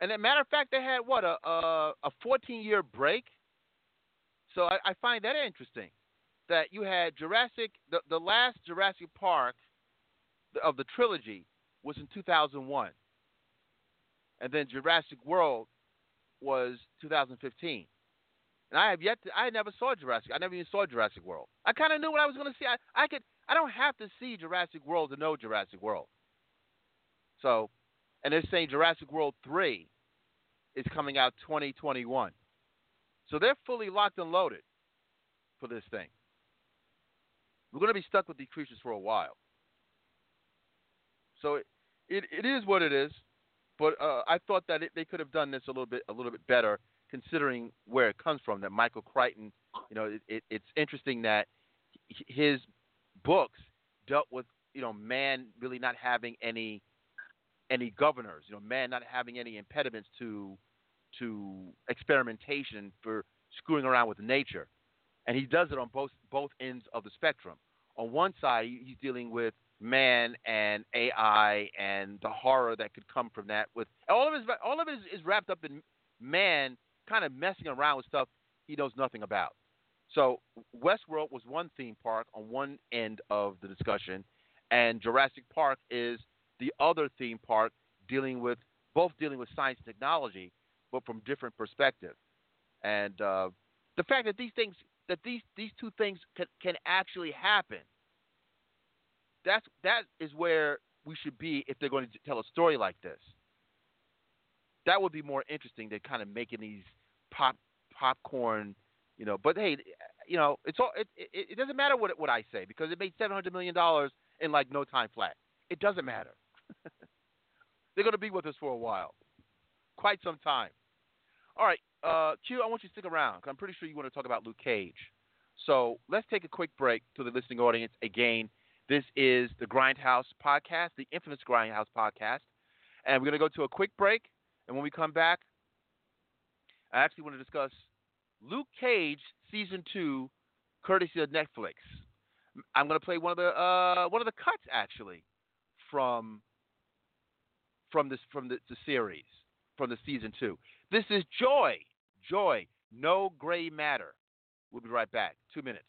And a matter of fact, they had what a, a 14 year break so I, I find that interesting that you had Jurassic, the, the last Jurassic Park of the trilogy was in 2001. And then Jurassic World was 2015. And I have yet to, I never saw Jurassic. I never even saw Jurassic World. I kind of knew what I was going to see. I, I could, I don't have to see Jurassic World to know Jurassic World. So, and they're saying Jurassic World 3 is coming out 2021. So they're fully locked and loaded for this thing. We're going to be stuck with these creatures for a while. So it, it, it is what it is, but uh, I thought that it, they could have done this a little bit a little bit better, considering where it comes from. That Michael Crichton, you know, it, it's interesting that his books dealt with you know man really not having any any governors, you know, man not having any impediments to to experimentation for screwing around with nature, and he does it on both both ends of the spectrum. On one side, he's dealing with man and AI and the horror that could come from that. With all of his all of it is, is wrapped up in man kind of messing around with stuff he knows nothing about. So Westworld was one theme park on one end of the discussion, and Jurassic Park is the other theme park dealing with both dealing with science and technology, but from different perspectives. And uh, the fact that these things, that these these two things can, can actually happen, that's that is where we should be if they're going to tell a story like this. That would be more interesting than kind of making these pop popcorn, you know. But hey, you know, it's all it, it, it doesn't matter what what I say because it made seven hundred million dollars in like no time flat. It doesn't matter. they're going to be with us for a while, quite some time. All right, uh, Q, I want you to stick around. Because I'm pretty sure you want to talk about Luke Cage. So let's take a quick break to the listening audience. Again, this is the Grindhouse podcast, the infamous Grindhouse podcast. And we're going to go to a quick break. And when we come back, I actually want to discuss Luke Cage season two, courtesy of Netflix. I'm going to play one of the uh, one of the cuts actually from from this from the, the series from the season two. This is Joy, Joy, no gray matter. We'll be right back. Two minutes.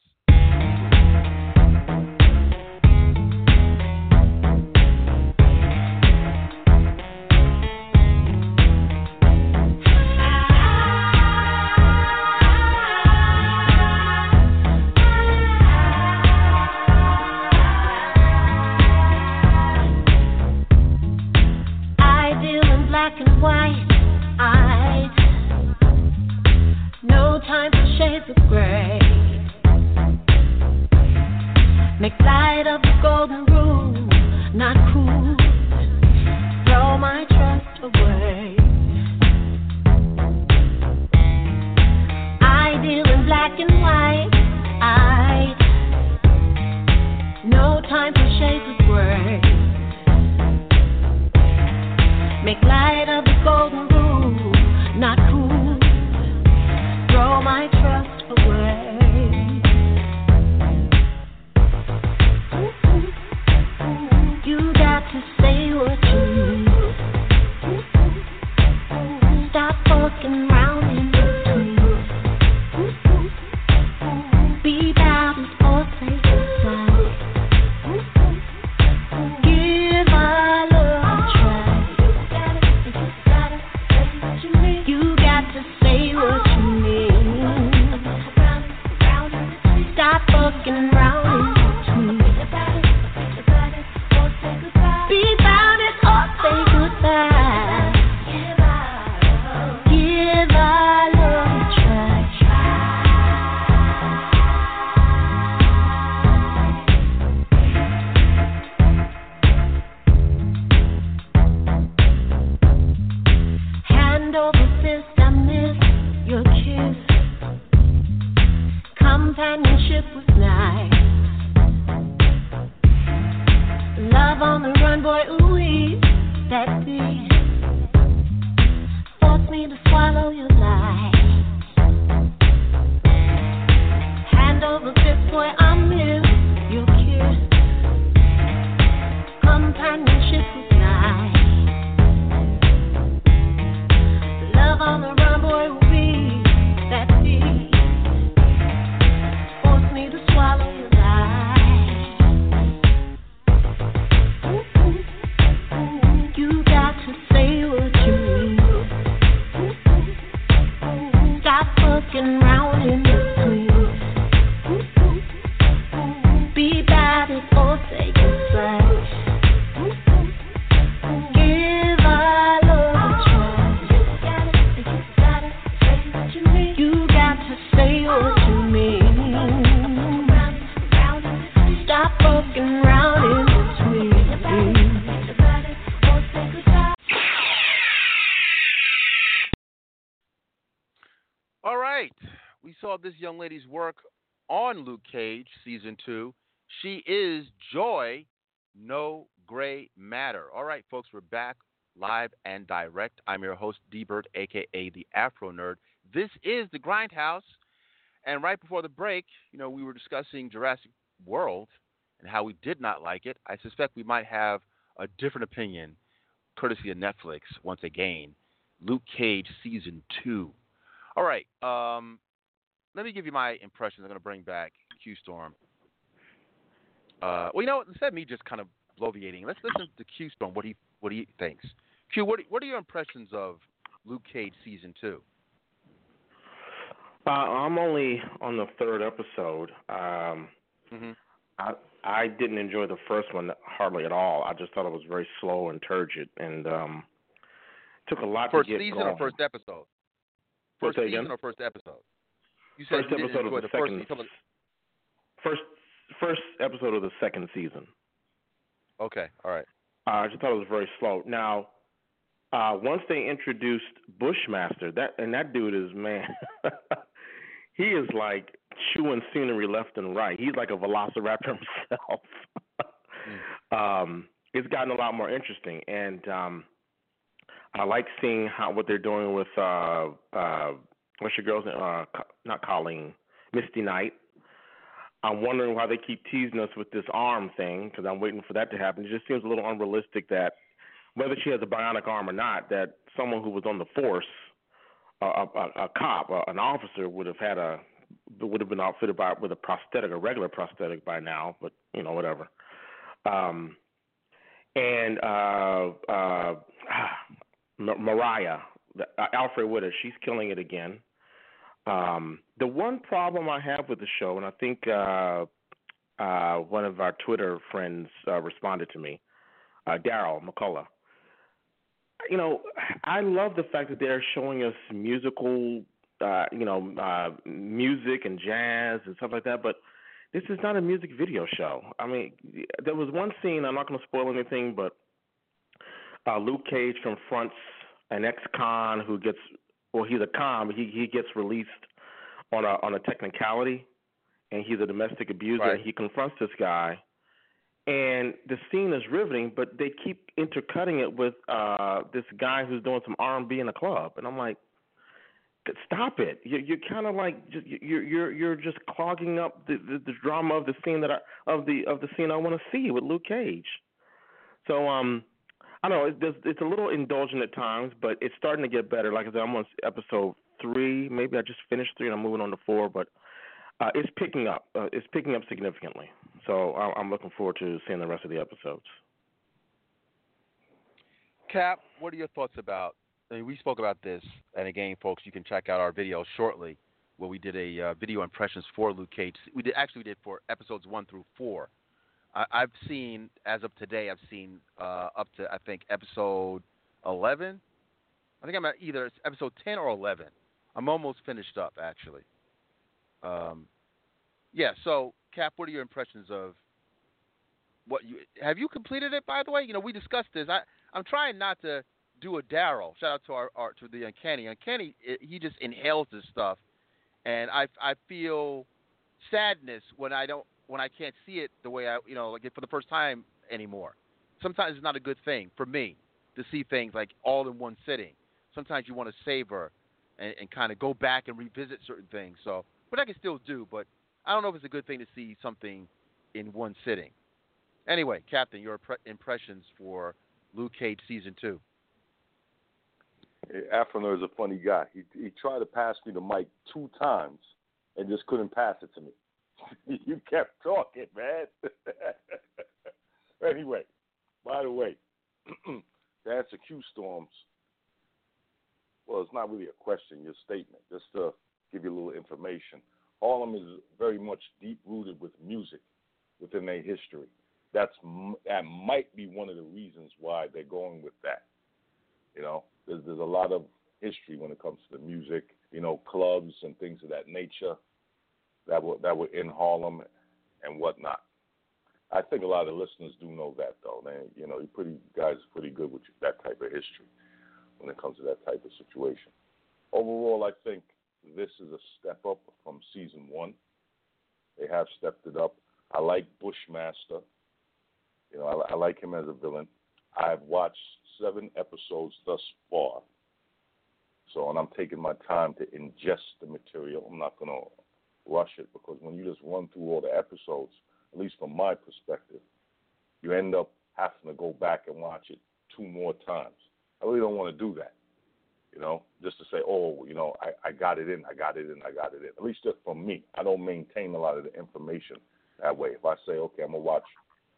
Saw this young lady's work on Luke Cage season two. She is Joy, no gray matter. All right, folks, we're back live and direct. I'm your host, D. Burt, aka the Afronerd. This is the Grindhouse. And right before the break, you know, we were discussing Jurassic World and how we did not like it. I suspect we might have a different opinion, courtesy of Netflix, once again. Luke Cage season two. All right. Um, let me give you my impressions. I'm going to bring back Q Storm. Uh, well, you know, what? instead of me just kind of bloviating, let's listen to Q Storm. What he what he thinks. Q, what what are your impressions of Luke Cage season two? Uh, I'm only on the third episode. Um, Mhm. I I didn't enjoy the first one hardly at all. I just thought it was very slow and turgid, and um, took a lot First to get season going. or first episode? First season or first episode? You said First you episode of the the second. season. First first episode of the second season. Okay, all right. Uh, I just thought it was very slow. Now, uh, once they introduced Bushmaster, that and that dude is man, he is like chewing scenery left and right. He's like a velociraptor himself. mm. um, it's gotten a lot more interesting, and um, I like seeing how what they're doing with uh, uh, what's your girl's name? Uh, not Colleen, Misty Knight. I'm wondering why they keep teasing us with this arm thing because I'm waiting for that to happen. It just seems a little unrealistic that whether she has a bionic arm or not, that someone who was on the force, a, a, a cop, a, an officer, would have had a would have been outfitted by with a prosthetic, a regular prosthetic by now. But you know, whatever. Um, and uh, uh, Mariah, uh, Alfre Woodard, she's killing it again. Um, the one problem I have with the show, and I think uh, uh, one of our Twitter friends uh, responded to me, uh, Daryl McCullough. You know, I love the fact that they're showing us musical, uh, you know, uh, music and jazz and stuff like that, but this is not a music video show. I mean, there was one scene, I'm not going to spoil anything, but Luke Cage confronts an ex-con who gets well, he's a but he he gets released on a on a technicality, and he's a domestic abuser. Right. He confronts this guy, and the scene is riveting, but they keep intercutting it with uh this guy who's doing some R and B in a club, and I'm like, stop it! You're, you're kind of like you're you're you're just clogging up the, the the drama of the scene that I of the of the scene I want to see with Luke Cage. So um I know. It's, it's a little indulgent at times, but it's starting to get better. Like I said, I'm on episode three. Maybe I just finished three and I'm moving on to four, but uh, it's picking up. Uh, it's picking up significantly. So I'm looking forward to seeing the rest of the episodes. Kap, what are your thoughts about? I mean, we spoke about this, and again, folks, you can check out our video shortly where we did a uh, video impressions for Luke Cage. We did actually we did for episodes one through four I, have seen as of today. I've seen uh, up to I think episode eleven. I think I'm at either episode ten or eleven. I'm almost finished up actually. Um, yeah. So, Kap, what are your impressions of what you have you completed it? By the way, you know we discussed this. I I'm trying not to do a Daryl. Shout out to our, our to the Uncanny. Uncanny, it, he just inhales this stuff, and I I feel sadness when I don't when I can't see it the way I, you know, like for the first time anymore. Sometimes it's not a good thing for me to see things like all in one sitting. Sometimes you want to savor and, and kind of go back and revisit certain things. So, but I can still do, but I don't know if it's a good thing to see something in one sitting. Anyway, Captain, your impressions for Luke Cage season two. Afronerd is a funny guy. He he tried to pass me the mic two times and just couldn't pass it to me. you kept talking, man. anyway, by the way, that's answer Q Storms, well, it's not really a question, your statement, just to give you a little information. Harlem is very much deep rooted with music within their history. That's that might be one of the reasons why they're going with that. You know, there's there's a lot of history when it comes to the music. You know, clubs and things of that nature that were that were in Harlem and whatnot. I think a lot of the listeners do know that though. Man, you know, you pretty guys are pretty good with that type of history when it comes to that type of situation. Overall, I think this is a step up from season one. They have stepped it up. I like Bushmaster. You know, I, I like him as a villain. I've watched seven episodes thus far. So, and I'm taking my time to ingest the material. I'm not going to rush it because when you just run through all the episodes, at least from my perspective, you end up having to go back and watch it two more times. I really don't want to do that. You know, just to say, oh, you know, I, I got it in, I got it in, I got it in. At least just for me. I don't maintain a lot of the information that way. If I say, okay, I'm gonna watch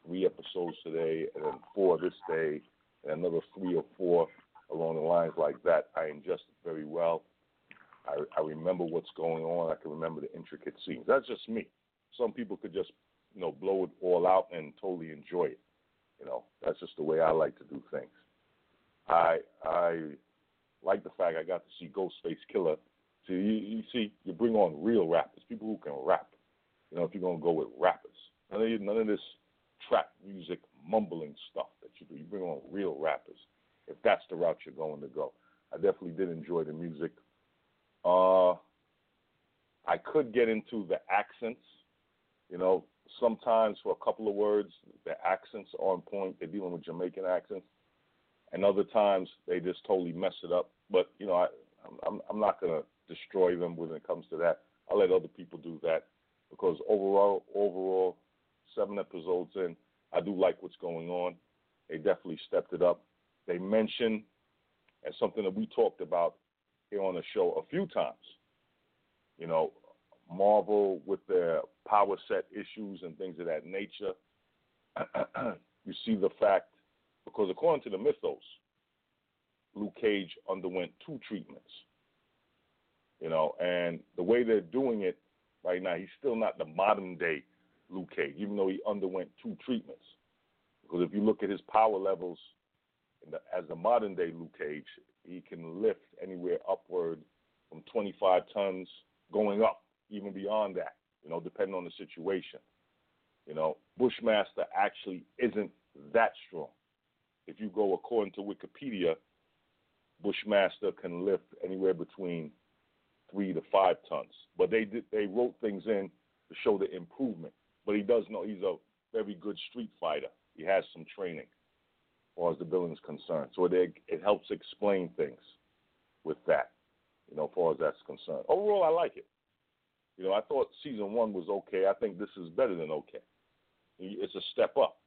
three episodes today and then four this day and another three or four along the lines like that, I ingest it very well I, I remember what's going on. I can remember the intricate scenes. That's just me. Some people could just, you know, blow it all out and totally enjoy it. You know, that's just the way I like to do things. I I like the fact I got to see Ghostface Killah. See, you, you see, you bring on real rappers, people who can rap. You know, if you're gonna go with rappers, none of none of this trap music mumbling stuff that you do. You bring on real rappers, if that's the route you're going to go. I definitely did enjoy the music. Uh, I could get into the accents. You know, sometimes for a couple of words, the accents are on point. They're dealing with Jamaican accents, and other times they just totally mess it up. But you know, I, I'm I'm not gonna destroy them when it comes to that. I'll let other people do that because overall, overall, seven episodes in, I do like what's going on. They definitely stepped it up. They mentioned, and something that we talked about here on the show a few times, you know, Marvel with their power set issues and things of that nature. you see the fact, because according to the mythos, Luke Cage underwent two treatments. You know, and the way they're doing it right now, he's still not the modern day Luke Cage, even though he underwent two treatments. Because if you look at his power levels the, as the modern day Luke Cage, he can lift anywhere upward from 25 tons going up, even beyond that, you know, depending on the situation. You know, Bushmaster actually isn't that strong. If you go according to Wikipedia, Bushmaster can lift anywhere between three to five tons. But they did, they wrote things in to show the improvement. But he does know he's a very good street fighter. He has some training, far as the building is concerned. So it it helps explain things with that, you know, as far as that's concerned. Overall, I like it. You know, I thought season one was okay. I think this is better than okay. It's a step up,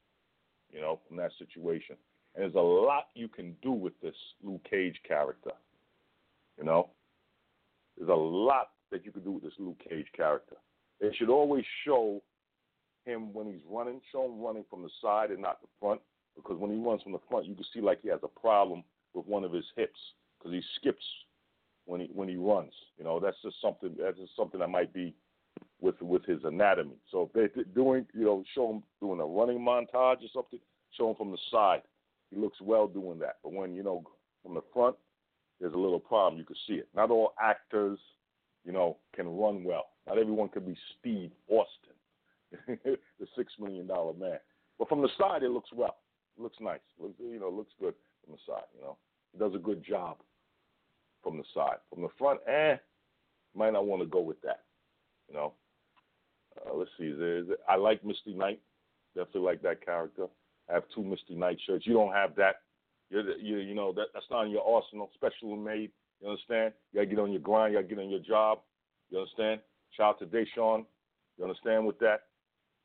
you know, from that situation. And there's a lot you can do with this Luke Cage character. You know, there's a lot that you can do with this Luke Cage character. They should always show him when he's running, show him running from the side and not the front, because when he runs from the front, you can see like he has a problem with one of his hips because he skips when he when he runs. You know, that's just something that's just something that might be with with his anatomy. So if they're doing, you know, show him doing a running montage or something, show him from the side. He looks well doing that. But when you know from the front, there's a little problem. You can see it. Not all actors, you know, can run well. Not everyone can be Steve Austin, the six million dollar man. But from the side, it looks well. Looks nice. Looks, you know, looks good from the side. You know, he does a good job from the side. From the front, eh, might not want to go with that. You know. Uh, let's see. I like Misty Knight. Definitely like that character. I have two Misty Knight shirts. You don't have that. You're, you you know that that's not in your arsenal. Special made. You understand? You gotta get on your grind. You gotta get on your job. You understand? Shout out to Deshaun. You understand with that?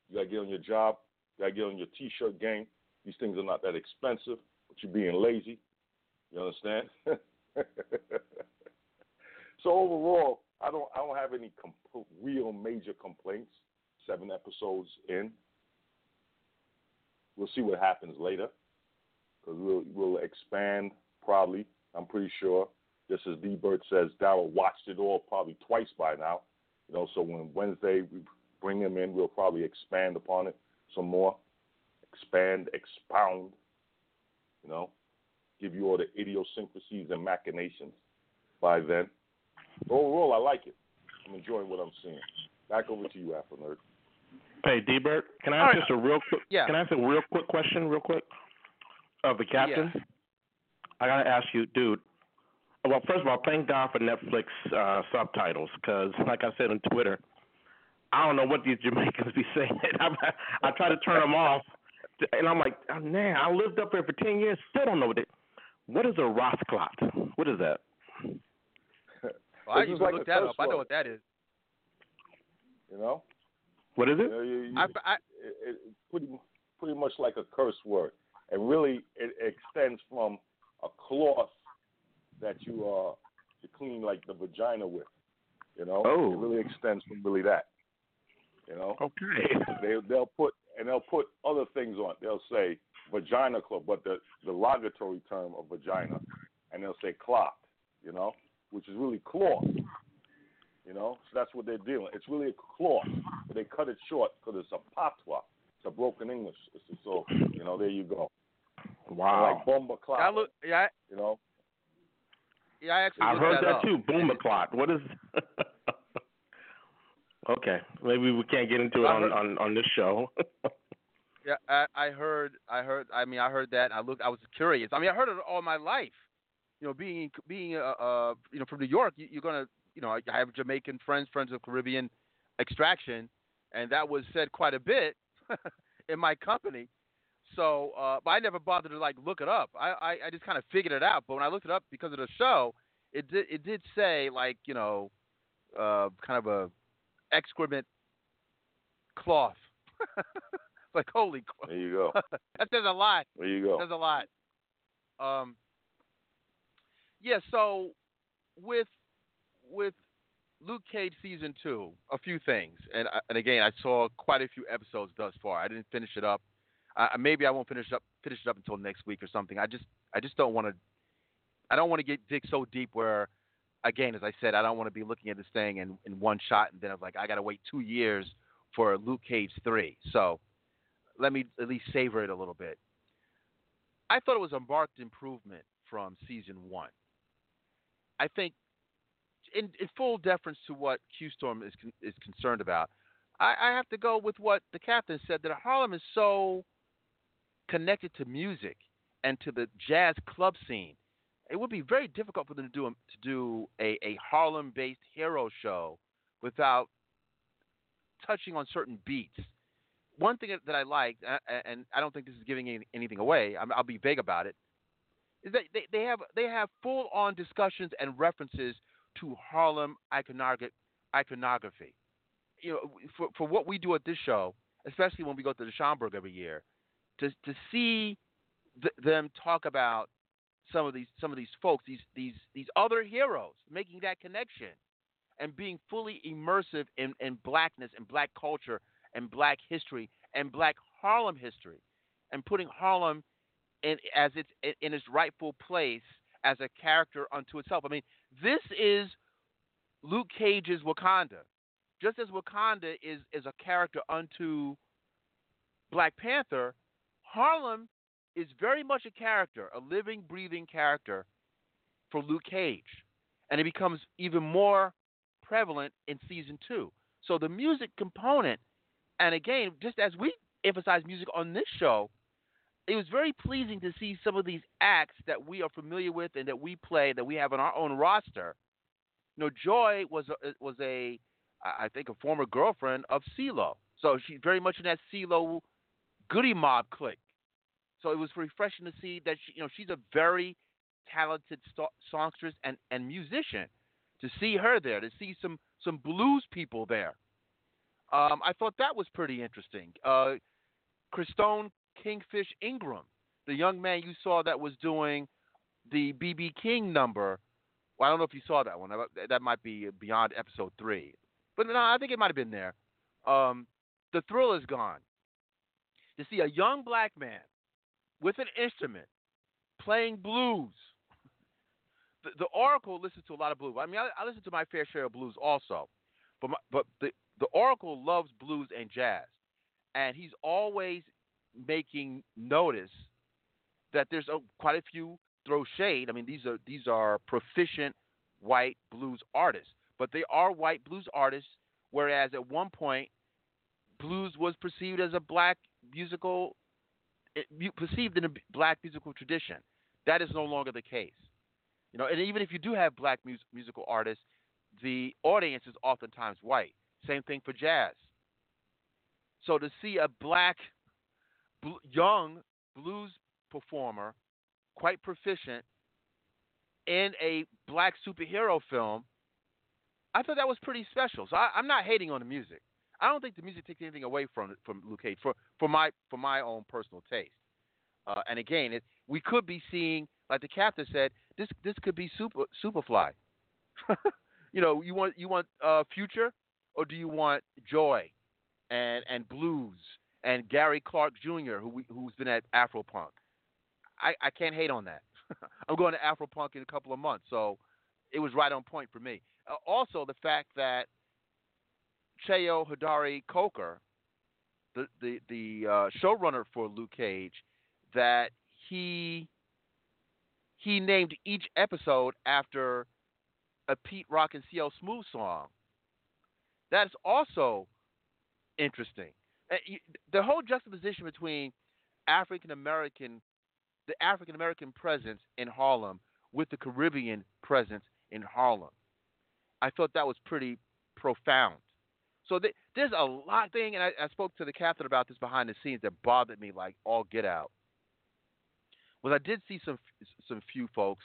You gotta get on your job. You gotta get on your T-shirt game. These things are not that expensive, but you're being lazy. You understand? so overall, I don't I don't have any comp- real major complaints. Seven episodes in. We'll see what happens later because we'll we'll expand probably. I'm pretty sure. Just as D. Burt says, Daryl watched it all probably twice by now. You know, so when Wednesday we bring him in, we'll probably expand upon it some more, expand, expound. You know, give you all the idiosyncrasies and machinations by then. Overall, I like it. I'm enjoying what I'm seeing. Back over to you, Afronerd. Hey, D. Burt, can I ask right. just a real quick? Yeah. Can I ask a real quick question, real quick? of the captain. Yeah. I gotta ask you, dude. Well, first of all, thank God for Netflix uh, subtitles, because like I said on Twitter, I don't know what these Jamaicans be saying. I, I try to turn them off, and I'm like, oh, man, I lived up here for ten years, still don't know what it. What is a Rothklot? What is that? Well, I just like look that up. I know what that is. You know. What is it? You know, you, you, I, I, it, it, pretty pretty much like a curse word and really it extends from a cloth that you uh you clean like the vagina with. You know, oh. it really extends from really that. You know, okay. They they'll put and they'll put other things on. They'll say vagina club, but the the derogatory term of vagina, and they'll say cloth. You know, which is really cloth. You know, so that's what they're dealing. It's really a cloth, but they cut it short because it's a patois. It's a broken English. So you know, there you go. Wow. Like bomba clock. I look, yeah, you know. Yeah, I actually. I've heard that, that up. too. Bomba clot. What is? okay, maybe we can't get into it on, on on this show. Yeah, I, I heard. I heard. I mean, I heard that. I looked. I was curious. I mean, I heard it all my life. You know, being being uh, uh you know from New York, you, you're gonna you know I have Jamaican friends, friends of Caribbean extraction, and that was said quite a bit in my company. So, uh, but I never bothered to like look it up. I, I, I just kind of figured it out. But when I looked it up because of the show, it did it did say like you know, uh, kind of a excrement cloth. like holy. There you go. that says a lot. There you go. That says a lot. Um. Yeah. So with with Luke Cage season two, a few things, and and again, I saw quite a few episodes thus far. I didn't finish it up. Uh, maybe I won't finish up finish it up until next week or something. I just I just don't want to. I don't want to get dig so deep where, again, as I said, I don't want to be looking at this thing in, in one shot and then I'm like I got to wait two years for Luke Cage three. So let me at least savor it a little bit. I thought it was a marked improvement from season one. I think, in, in full deference to what Q Storm is con- is concerned about, I, I have to go with what the captain said that Harlem is so connected to music and to the jazz club scene. It would be very difficult for them to do a, to do a, a Harlem-based hero show without touching on certain beats. One thing that I liked, and I don't think this is giving anything away. I'll be vague about it. Is that they, they have they have full-on discussions and references to Harlem iconography. You know, for for what we do at this show, especially when we go to the Schomburg every year, to to see th- them talk about some of these some of these folks, these these these other heroes, making that connection and being fully immersive in, in blackness and black culture and black history and black Harlem history, and putting Harlem in as its in its rightful place as a character unto itself. I mean, this is Luke Cage's Wakanda. Just as Wakanda is is a character unto Black Panther, Harlem is very much a character, a living, breathing character for Luke Cage. And it becomes even more prevalent in season two. So the music component, and again, just as we emphasize music on this show, it was very pleasing to see some of these acts that we are familiar with and that we play, that we have on our own roster. You know, Joy was a, was a, I think, a former girlfriend of CeeLo. So she's very much in that CeeLo Goodie Mob clique. So it was refreshing to see that she, you know she's a very talented st- songstress and, and musician. To see her there, to see some some blues people there, um, I thought that was pretty interesting. Uh, Christone Kingfish Ingram, the young man you saw that was doing the BB King number. Well, I don't know if you saw that one. That might be beyond episode three, but no, I think it might have been there. Um, the thrill is gone. To see a young black man with an instrument playing blues. The, the Oracle listens to a lot of blues. I mean, I, I listen to my fair share of blues also, but my, but the the Oracle loves blues and jazz, and he's always making notice that there's a, quite a few throw shade. I mean, these are these are proficient white blues artists, but they are white blues artists. Whereas at one point, blues was perceived as a black musical perceived in a black musical tradition. That is no longer the case. You know, and even if you do have black mus- musical artists, the audience is oftentimes white. Same thing for jazz. So to see a black, bl- young blues performer, quite proficient, in a black superhero film, I thought that was pretty special. So I, I'm not hating on the music. I don't think the music takes anything away from from Luke Cage for for my for my own personal taste. Uh, and again, it, we could be seeing, like the captain said, this this could be super Superfly. you know, you want you want uh, future, or do you want joy, and and blues, and Gary Clark Jr., who we, who's been at Afropunk. I I can't hate on that. I'm going to Afropunk in a couple of months, so it was right on point for me. Uh, also, the fact that Cheo Hodari Coker, the the the uh, showrunner for Luke Cage, that he he named each episode after a Pete Rock and CL Smooth song. That's also interesting. uh, the whole juxtaposition between African American, the African American presence in Harlem with the Caribbean presence in Harlem. I thought that was pretty profound. So th- there's a lot thing, and I, I spoke to the captain about this behind the scenes that bothered me like all get out. Was I did see some some few folks,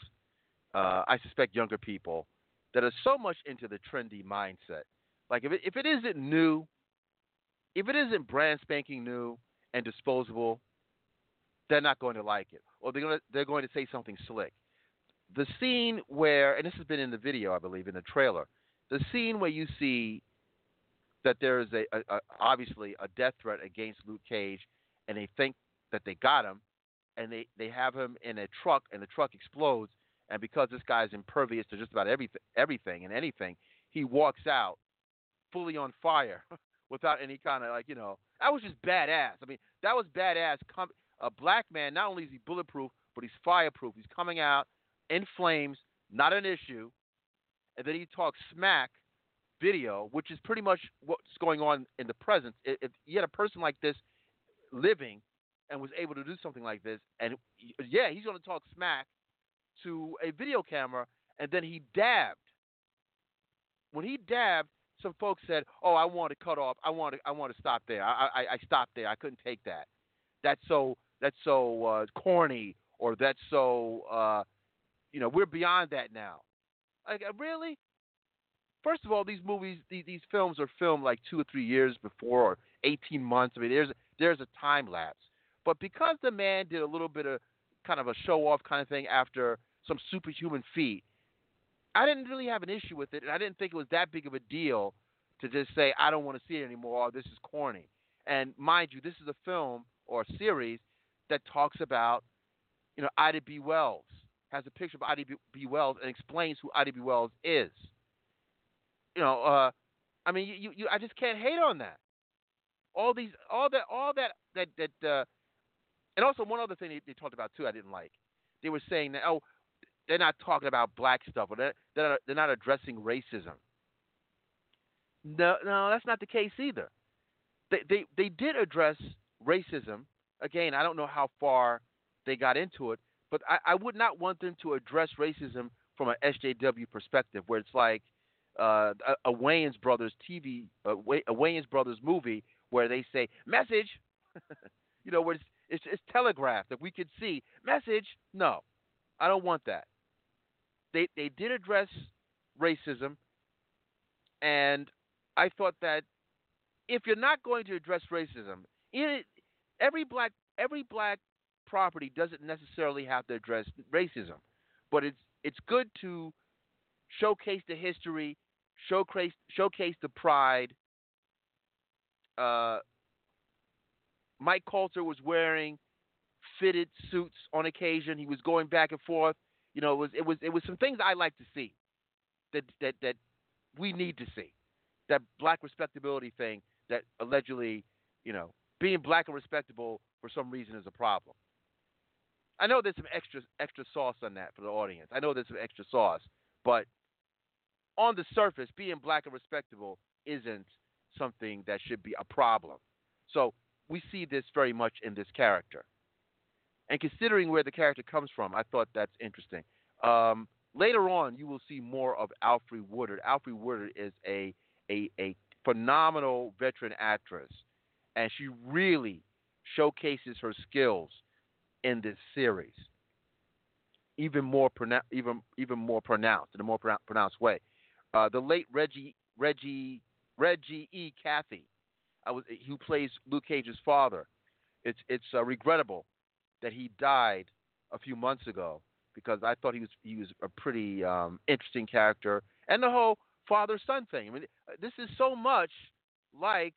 uh, I suspect younger people, that are so much into the trendy mindset. Like if it, if it isn't new, if it isn't brand spanking new and disposable, they're not going to like it, or they're going to, they're going to say something slick. The scene where, and this has been in the video, I believe, in the trailer, the scene where you see that there is a, a, a obviously a death threat against Luke Cage, and they think that they got him, and they they have him in a truck, and the truck explodes, and because this guy is impervious to just about everything, everything and anything, he walks out fully on fire without any kind of like you know that was just badass. I mean that was badass. Com- a black man, not only is he bulletproof, but he's fireproof. He's coming out in flames, not an issue. And then he talks smack video, which is pretty much what's going on in the present. If you had a person like this living and was able to do something like this, and yeah, he's going to talk smack to a video camera, and then he dabbed. When he dabbed, some folks said, "Oh, I want to cut off. I want to. I want to stop there. I, I, I stopped there. I couldn't take that. That's so. That's so uh, corny, or that's so. Uh, you know, we're beyond that now. Like, uh, really? First of all, these movies, these, these films are filmed like two or three years before, or 18 months. I mean, there's there's a time lapse. But because the man did a little bit of kind of a show off kind of thing after some superhuman feat, I didn't really have an issue with it, and I didn't think it was that big of a deal to just say I don't want to see it anymore. Or this is corny. And mind you, this is a film or a series that talks about, you know, Ida B. Wells has a picture of Ida B. Wells and explains who Ida B. Wells is. You know, uh, I mean, you, you, I just can't hate on that. All these, all that, all that, that, that, uh, and also one other thing they, they talked about too, I didn't like. They were saying that, oh, they're not talking about black stuff, or they're they're not, they're not addressing racism. No, no, that's not the case either. They they they did address racism. Again, I don't know how far they got into it, but I, I would not want them to address racism from an SJW perspective, where it's like uh, a, Wayans Brothers TV, a Wayans Brothers movie, where they say message, you know, where it's, it's, it's telegraphed that we could see message. No, I don't want that. They they did address racism, and I thought that if you're not going to address racism, it, every black every black property doesn't necessarily have to address racism, but it's it's good to showcase the history, showcase showcase the pride. Uh, Mike Colter was wearing fitted suits on occasion. He was going back and forth. You know, it was it was it was some things I like to see that that that we need to see. That black respectability thing that allegedly, you know, being black and respectable for some reason is a problem. I know there's some extra extra sauce on that for the audience. I know there's some extra sauce, but on the surface, being black and respectable isn't something that should be a problem. So we see this very much in this character. And considering where the character comes from, I thought that's interesting. Um, later on, you will see more of Alfre Woodard. Alfre Woodard is a, a, a phenomenal veteran actress, and she really showcases her skills in this series. Even more even even more pronounced in a more pronounced way. Uh, the late Reggie Reggie Reggie E. Cathey, was, who plays Luke Cage's father. It's it's uh, regrettable that he died a few months ago because I thought he was he was a pretty um, interesting character, and the whole father son thing. I mean, this is so much like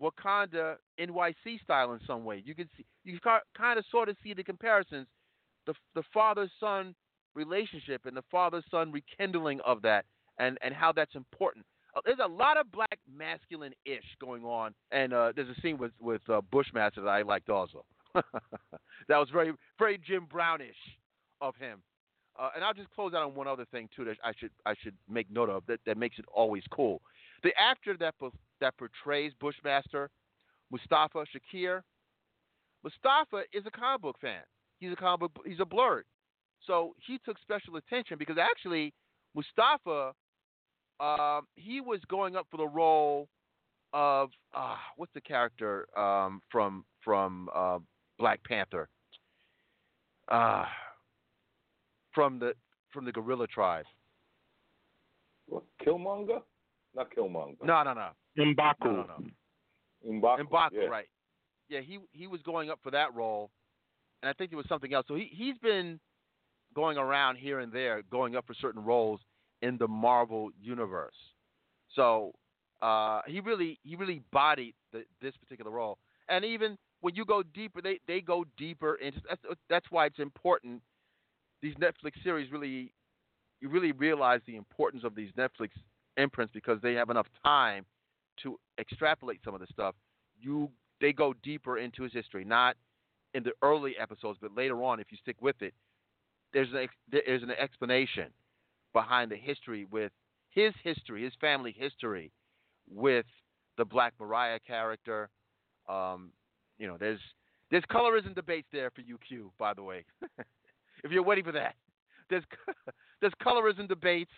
Wakanda NYC style in some way. You can see you can kind of sort of see the comparisons, the the father son relationship and the father son rekindling of that, and and how that's important. Uh, there's a lot of black masculine ish going on, and uh, there's a scene with with uh, Bushmaster that I liked also. that was very very Jim Brownish of him. Uh, and I'll just close out on one other thing too that I should I should make note of that, that makes it always cool. The actor that that portrays Bushmaster Mustafa Shakir. Mustafa is a comic book fan. He's a comic book. He's a blerd. So he took special attention because actually Mustafa, uh, he was going up for the role of uh, what's the character um, from from uh, Black Panther, uh, from the from the gorilla tribe. What, Killmonger? Not Killmonger. No, no, no. Mbaku. No, no, no. M'Baku. M'Baku, yeah. right? Yeah, he he was going up for that role, and I think it was something else. So he he's been going around here and there, going up for certain roles in the Marvel universe. So uh, he really he really bodied the, this particular role, and even when you go deeper, they they go deeper into. That's, that's why it's important. These Netflix series really, you really realize the importance of these Netflix imprints because they have enough time to extrapolate some of the stuff. You they go deeper into his history, not in the early episodes, but later on, if you stick with it, there's an there's an explanation behind the history with his history, his family history, with the Black Mariah character. Um, you know, there's there's colorism debates there for UQ, By the way, if you're waiting for that, there's there's colorism debates.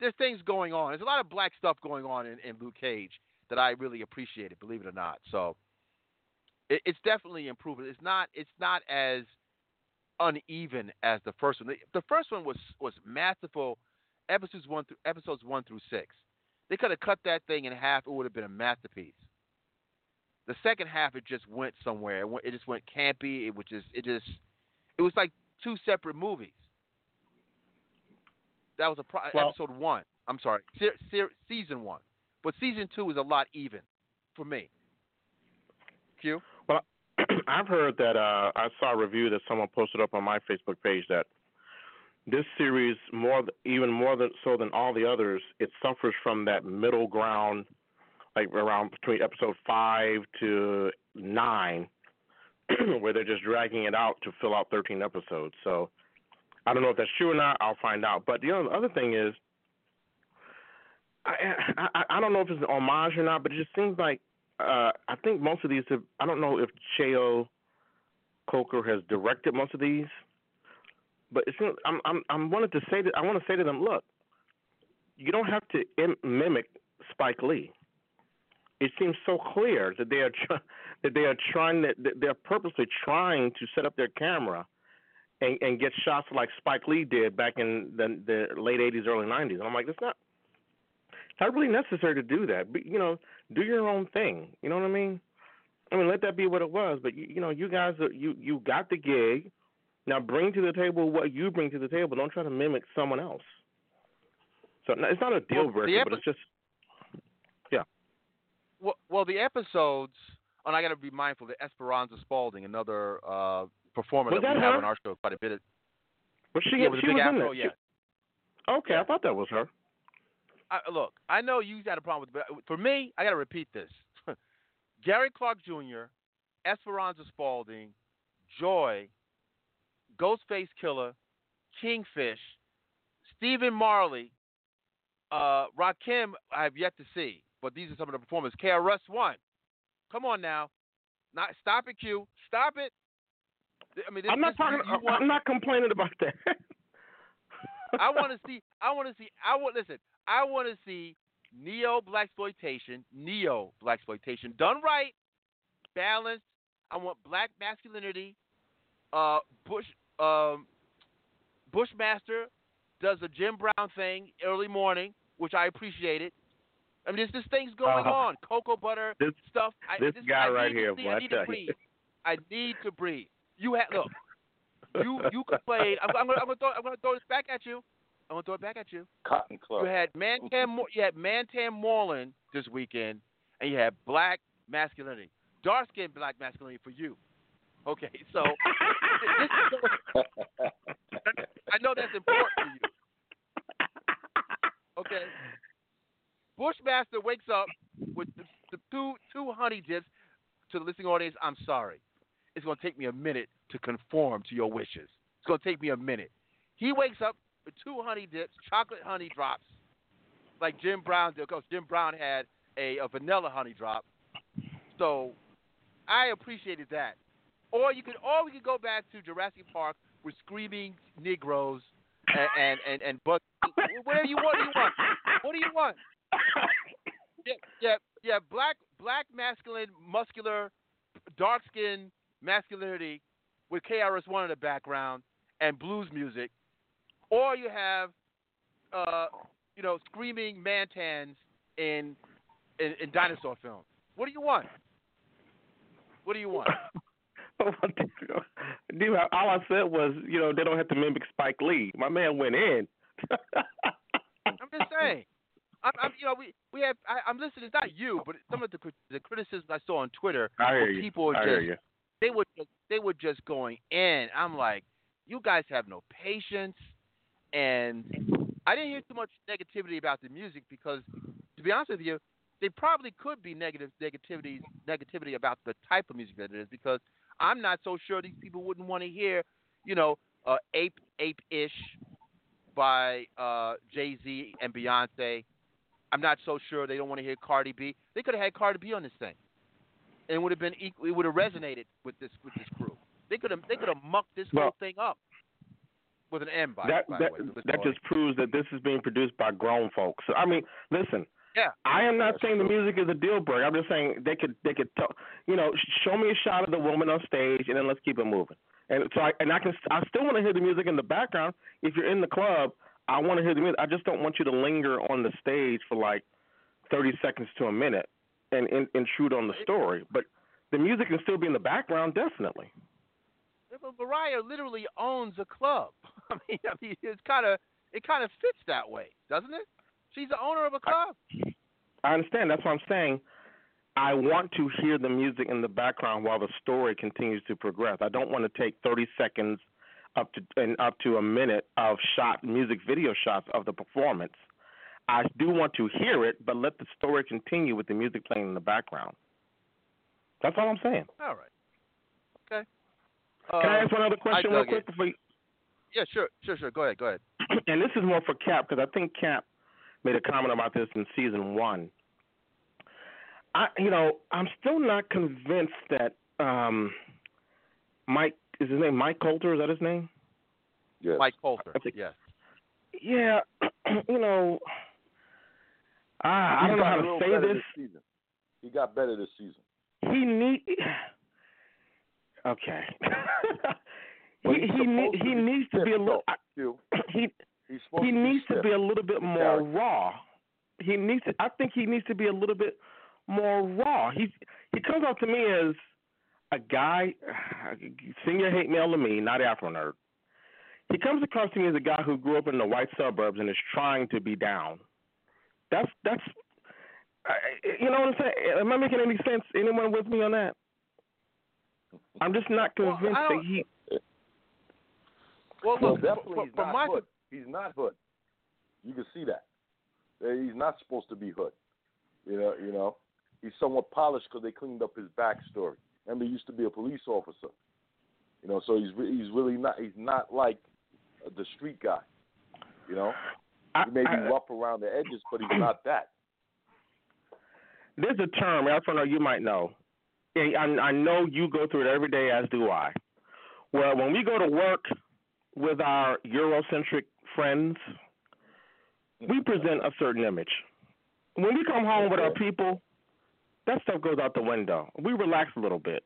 There's things going on. There's a lot of black stuff going on in, in Luke Cage that I really appreciated, believe it or not. So it, it's definitely improving. It's not it's not as uneven as the first one. The, first one was was masterful. Episodes one through episodes one through six. They could have cut that thing in half. It would have been a masterpiece. The second half, it just went somewhere. It, went, it just went campy. It was just it just it was like two separate movies. That was a pro- Well- episode one. I'm sorry, se- se- season one. But season two is a lot even for me. Q. I've heard that uh, I saw a review that someone posted up on my Facebook page that this series more even more than so than all the others, it suffers from that middle ground, like around between episode five to nine, where they're just dragging it out to fill out 13 episodes. So I don't know if that's true or not. I'll find out. But the other thing is, I, I I don't know if it's an homage or not, but it just seems like uh, I think most of these have. I don't know if Cheo Coker has directed most of these, but it's. I'm I'm I'm wanted to say that I want to say to them, look, you don't have to Im- mimic Spike Lee. It seems so clear that they are tr- that they are trying that they're purposely trying to set up their camera and and get shots like Spike Lee did back in the the late '80s, early '90s. And I'm like, it's not not really necessary to do that. But you know, do your own thing. You know what I mean? I mean, let that be what it was. But you, you know, you guys, are, you you got the gig. Now bring to the table what you bring to the table. Don't try to mimic someone else. So it's not a deal Well, breaker, epi- but it's just yeah. Well, well, the episodes, and I got to be mindful that Esperanza Spalding, another uh, performer Was that, that we have on our show quite a bit. Of, Was she? yeah, with she was in afro, it. yeah. Okay, I thought that was her. I, look, I know you had a problem with, but for me, I got to repeat this: Gary Clark Jr., Esperanza Spalding, Joy, Ghostface Killah, Kingfish, Stephen Marley, uh, Rakim. I have yet to see, but these are some of the performers. KRS One, come on now, not stop it, Q, stop it. I mean, this, I'm not this- talking. you I'm not complaining about that. I want to see. I want to see. I want listen. I want to see neo black exploitation, neo black exploitation done right, balanced. I want black masculinity. Uh, Bush, um, Bushmaster does a Jim Brown thing early morning, which I appreciated. I mean, there's this things going Uh, on, cocoa butter this- stuff. I, this guy I right here, see, boy, I I need to you. breathe. I need to breathe. You look. You you complained. I'm, I'm, gonna, I'm gonna throw I'm gonna throw this back at you. I'm gonna throw it back at you. Cotton Club. You had Mantan you had Mantan Moreland this weekend, and you had black masculinity, dark skinned black masculinity for you. Okay, so this is, I know that's important to you. Okay, Bushmaster wakes up with the, the two two honey dips to the listening audience. I'm sorry, it's gonna take me a minute to conform to your wishes. It's gonna take me a minute. He wakes up two honey dips, chocolate honey drops, like Jim Brown did. Because Jim Brown had a, a vanilla honey drop. So I appreciated that. Or you could, or we could go back to Jurassic Park with screaming Negroes and and and, and but whatever you want, you want. What do you want? Yeah, yeah, yeah. Black, black, masculine, muscular, dark skin masculinity with KRS One in the background and blues music, or you have, uh, you know, screaming mantans in, in in dinosaur films. What do you want? What do you want? Dude, all I said was, you know, they don't have to mimic Spike Lee. My man went in. I'm just saying. I'm, I'm, you know, we we have. I, I'm listening. It's not you, but some of the the criticisms I saw on Twitter. I hear you. People I just you. they were just, they were just going in. I'm like, you guys have no patience, and I didn't hear too much negativity about the music because, to be honest with you, there probably could be negative negativity negativity about the type of music that it is because I'm not so sure these people wouldn't want to hear, you know, uh, ape ape ish by uh, Jay Z and Beyonce. I'm not so sure they don't want to hear Cardi B. They could have had Cardi B on this thing, and it would have been equal, it would have resonated with this with this crew. They could have they could have mucked this whole thing up with an M by, that by that the way. that just proves that this is being produced by grown folks. So, I mean, listen. Yeah. I am not saying the music is a deal breaker. I'm just saying they could they could tell, you know show me a shot of the woman on stage and then let's keep it moving. And so I and I can I still want to hear the music in the background. If you're in the club, I want to hear the music. I just don't want you to linger on the stage for like 30 seconds to a minute and, and intrude on the story. But the music can still be in the background, definitely. Mariah literally owns a club. I mean, I mean it's kind of it kind of fits that way, doesn't it? She's the owner of a club. I understand. That's what I'm saying. I want to hear the music in the background while the story continues to progress. I don't want to take 30 seconds up to and up to a minute of shot music video shots of the performance. I do want to hear it, but let the story continue with the music playing in the background. That's all I'm saying. All right. Okay. Can I Uh, ask one other question I real quick it. before you, Yeah, sure, sure, sure. Go ahead, go ahead. and this is more for Cap because I think Cap made a comment about this in season one. I, you know, I'm still not convinced that um, Mike is his name Mike Colter. Is that his name? Yes. Mike Colter. Think- Yes. Yeah, you know, ah, I don't know how to say better this. He got better this season. He need. Okay. He he, ne- he needs to be a little. He he needs to be a little bit more raw. He needs to. I think he needs to be a little bit more raw. He he comes out to me as a guy, senior hate mail to me, not Afronerd. He comes across to me as a guy who grew up in the white suburbs and is trying to be down. That's that's, you know what I'm saying? Am I making any sense? Anyone with me on that? I'm just not Well, convinced that he. Well, Well, look, definitely from, he's from not my hood. He's not hood. You can see that. Uh, He's not supposed to be hood. You know, you know. He's somewhat polished because they cleaned up his backstory. And he used to be a police officer. You know, so he's re- he's really not. He's not like uh, the street guy. You know, I, he may be I- rough around the edges, but he's not that. There's a term, I don't know you might know. And I, I know you go through it every day, as do I. Well, when we go to work with our Eurocentric friends, we present a certain image. When we come home with our people, that stuff goes out the window. We relax a little bit.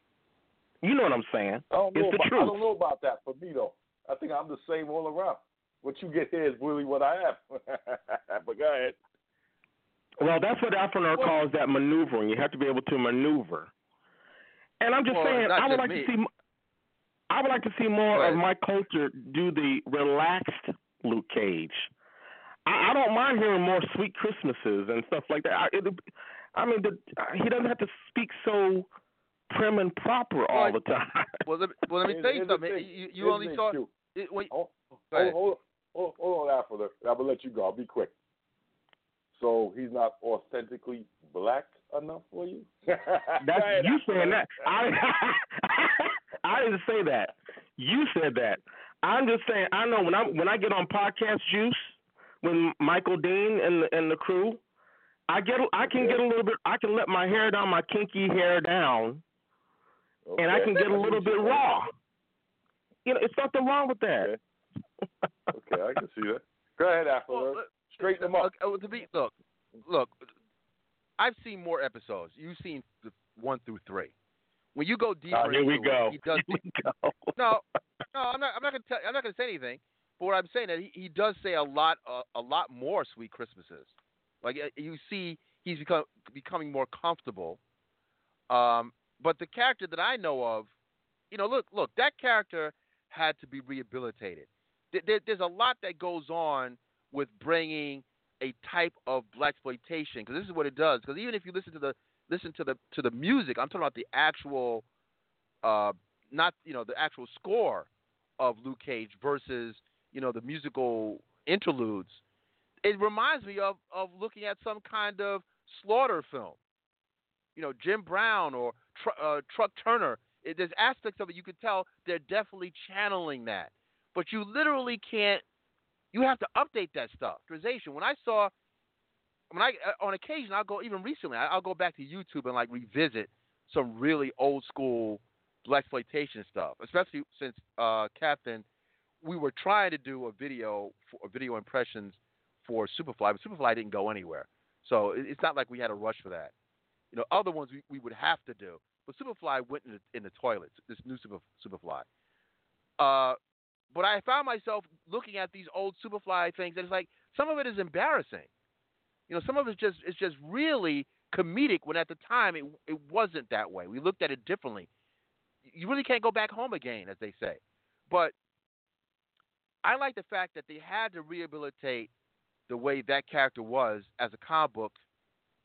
You know what I'm saying? I don't know It's the about, I don't know about that for me though. I think I'm the same all around. What you get here is really what I have. but go ahead. Well, that's what Afronerd calls that maneuvering. You have to be able to maneuver. And I'm just Well, saying, I would like me. to see. m- I would like to see more of ahead. Mike Colter do the relaxed Luke Cage. I, I don't mind hearing more sweet Christmases and stuff like that. I, it, I mean, the, uh, he doesn't have to speak so prim and proper all the time. well, let me, well, let me tell you here's something. thing. You, you only the saw. issue. It, wait, Hold, go hold, ahead. hold, hold, hold on after the. I'm gonna let you go. I'll be quick. So he's not authentically black enough for you. That's you saying that. I I didn't say that. You said that. I'm just saying. I know when I when I get on podcast juice with Michael Dean and the, and the crew, I get I can get a little bit. I can let my hair down, my kinky hair down, and I can get a little bit raw. You know, it's nothing wrong with that. Okay, I can see that. Go ahead, Afro. Well, look, Straighten them up. Okay, to be look, look, I've seen more episodes. You've seen the one through three. When you go deeper, Ah, here we go. It, he does. Here we go. No, no, I'm not. I'm not gonna tell. I'm not gonna say anything. But what I'm saying is he, he does say a lot, uh, a lot more sweet Christmases. Like uh, you see, he's become becoming more comfortable. Um, but the character that I know of, you know, look, look, that character had to be rehabilitated. There, there's a lot that goes on with bringing a type of black exploitation because this is what it does. Because even if you listen to the listen to the to the music, I'm talking about the actual, uh, not you know the actual score of Luke Cage versus you know the musical interludes. It reminds me of of looking at some kind of slaughter film. You know, Jim Brown or uh, Truck Turner. It, there's aspects of it you could tell they're definitely channeling that, but you literally can't. You have to update that stuff. When I saw, when I uh, on occasion I'll go even recently I'll go back to YouTube and like revisit some really old school black exploitation stuff, especially since uh, Captain, we were trying to do a video for video impressions for Superfly, but Superfly didn't go anywhere. So it- it's not like we had a rush for that. You know, other ones we, we would have to do, but Superfly went in the, in the toilet. This new Super Superfly. Uh, but I found myself looking at these old Superfly things, and it's like some of it is embarrassing. You know, some of it's just it's just really comedic when at the time it it wasn't that way. We looked at it differently. You really can't go back home again, as they say. But I like the fact that they had to rehabilitate the way that character was as a comic book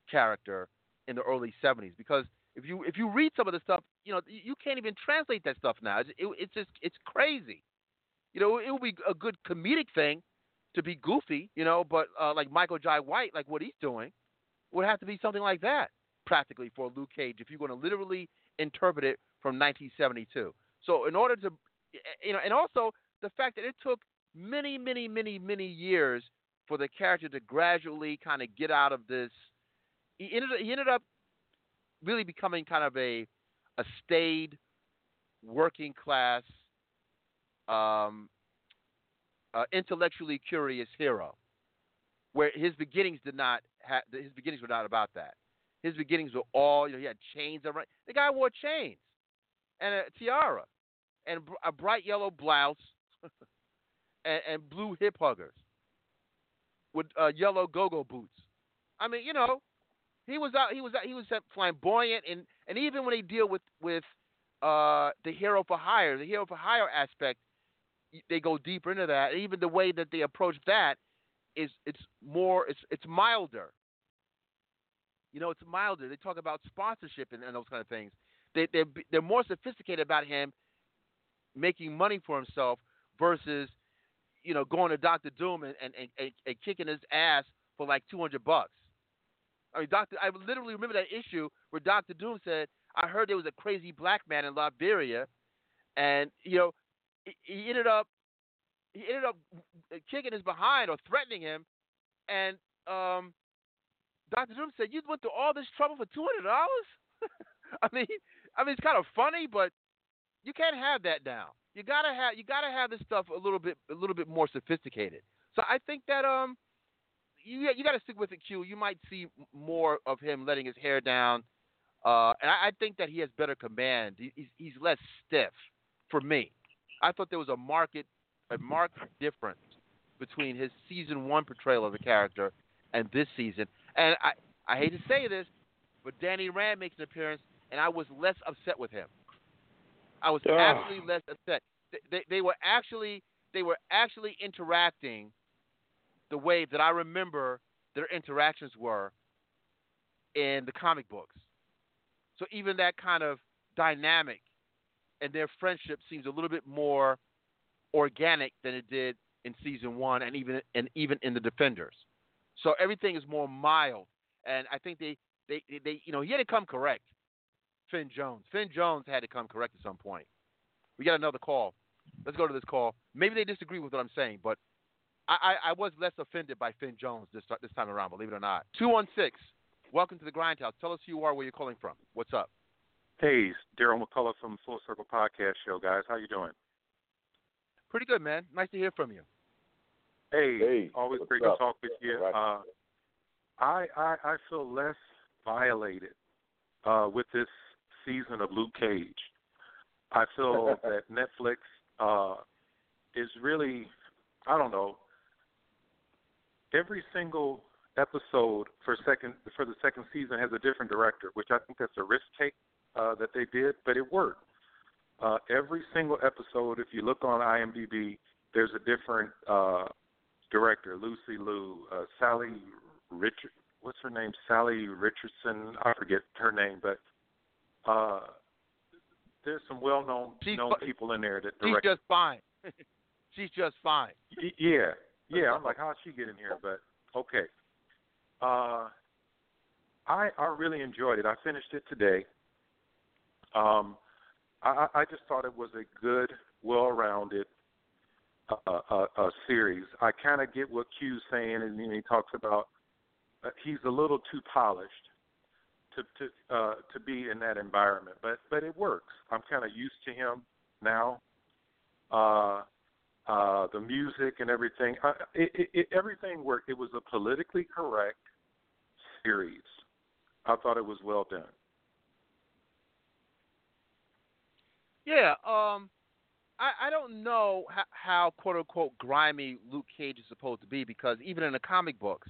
character in the early 70s because if you if you read some of the stuff, you know, you can't even translate that stuff now. It's, it, it's just it's crazy. You know, it would be a good comedic thing to be goofy, you know, but uh, like Michael Jai White, like what he's doing, would have to be something like that practically for Luke Cage if you're going to literally interpret it from 1972. So in order to, you know, and also the fact that it took many, many, many, many years for the character to gradually kind of get out of this. He ended, he ended up really becoming kind of a a staid working class um, uh, intellectually curious hero where his beginnings did not ha- his beginnings were not about that his beginnings were all you know he had chains around the guy wore chains and a tiara and a bright yellow blouse and, and blue hip huggers with uh, yellow go-go boots i mean you know he was out. He was out, he was flamboyant, and and even when they deal with with uh, the hero for hire, the hero for hire aspect, they go deeper into that. Even the way that they approach that is it's more it's it's milder. You know, it's milder. They talk about sponsorship and, and those kind of things. They they're they're more sophisticated about him making money for himself versus you know going to Doctor Doom and and, and, and kicking his ass for like two hundred bucks. I mean, Doctor. I literally remember that issue where Doctor Doom said, "I heard there was a crazy black man in Latveria, and you know, he, ended up he ended up kicking his behind or threatening him, and um, Doctor Doom said, "You went through all this trouble for two hundred dollars." I mean, I mean, it's kind of funny, but you can't have that now. You gotta have you gotta have this stuff a little bit a little bit more sophisticated. So I think that um you you got to stick with it, Q. You might see more of him letting his hair down, uh, and I, I think that he has better command. He, he's, he's less stiff. For me, I thought there was a market a marked difference between his season one portrayal of the character and this season. And I I hate to say this, but Danny Rand makes an appearance, and I was less upset with him. I was Ugh. actually less upset. They, they, they were actually they were actually interacting the way that I remember their interactions were in the comic books. So even that kind of dynamic and their friendship seems a little bit more organic than it did in season one and even and even in the Defenders. So everything is more mild, and I think they they they you know he had to come correct. Finn Jones, Finn Jones had to come correct at some point. We got another call. Let's go to this call. Maybe they disagree with what I'm saying, but I, I, I was less offended by Finn Jones this this time around. Believe it or not. Two one six. Welcome to the Grindhouse. Tell us who you are, where you're calling from. What's up? Hey, Daryl McCullough from Full Circle Podcast Show, guys. How you doing? Pretty good, man. Nice to hear from you. Hey, Hey, always great up? to talk with you. Right. Uh, I, I I feel less violated uh, with this season of Luke Cage. I feel that Netflix uh, is really, I don't know. Every single episode for second for the second season has a different director, which I think that's a risk take uh, that they did, but it worked. Uh, every single episode, if you look on IMDb, there's a different uh, director, Lucy Liu, uh, Sally Richard, what's her name? Salli Richardson. I forget her name, but uh, there's some well-known She's known people in there that direct. She's just fine. She's just fine. Yeah, yeah. I'm like, how'd she get in here? But okay. Uh, I I really enjoyed it. I finished it today. Um, I I just thought it was a good, well-rounded uh, uh, uh, series. I kind of get what Q's saying, and he talks about uh, he's a little too polished to to uh, to be in that environment, but but it works. I'm kind of used to him now. Uh, uh, the music and everything. Uh, it, it, it, everything worked. It was a politically correct series. I thought it was well done. Yeah, um, I, I don't know how, how quote unquote grimy Luke Cage is supposed to be because even in the comic books,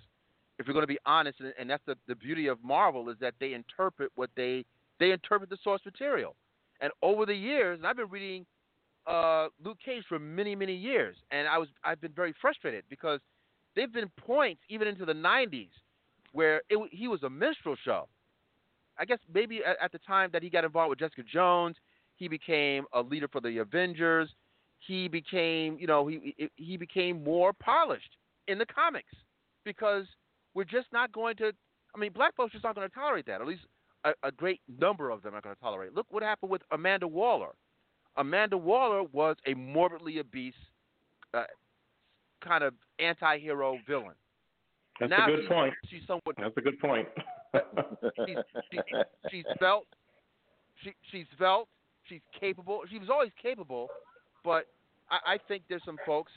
if you're going to be honest, and, and that's the, the beauty of Marvel is that they interpret what they they interpret the source material. And over the years, and I've been reading uh, Luke Cage for many many years, and I was I've been very frustrated because there've been points even into the '90s where it, he was a minstrel show. I guess maybe at, at the time that he got involved with Jessica Jones, he became a leader for the Avengers. He became, you know, he he became more polished in the comics because we're just not going to. I mean, black folks just aren't going to tolerate that. At least a, a great number of them are going to tolerate. Look what happened with Amanda Waller. Amanda Waller was a morbidly obese, uh, kind of anti-hero villain. That's now a good she's, point. She's somewhat That's a good point. she's, she, she's svelte. She, she's svelte. She's capable. She was always capable, but I, I think there's some folks,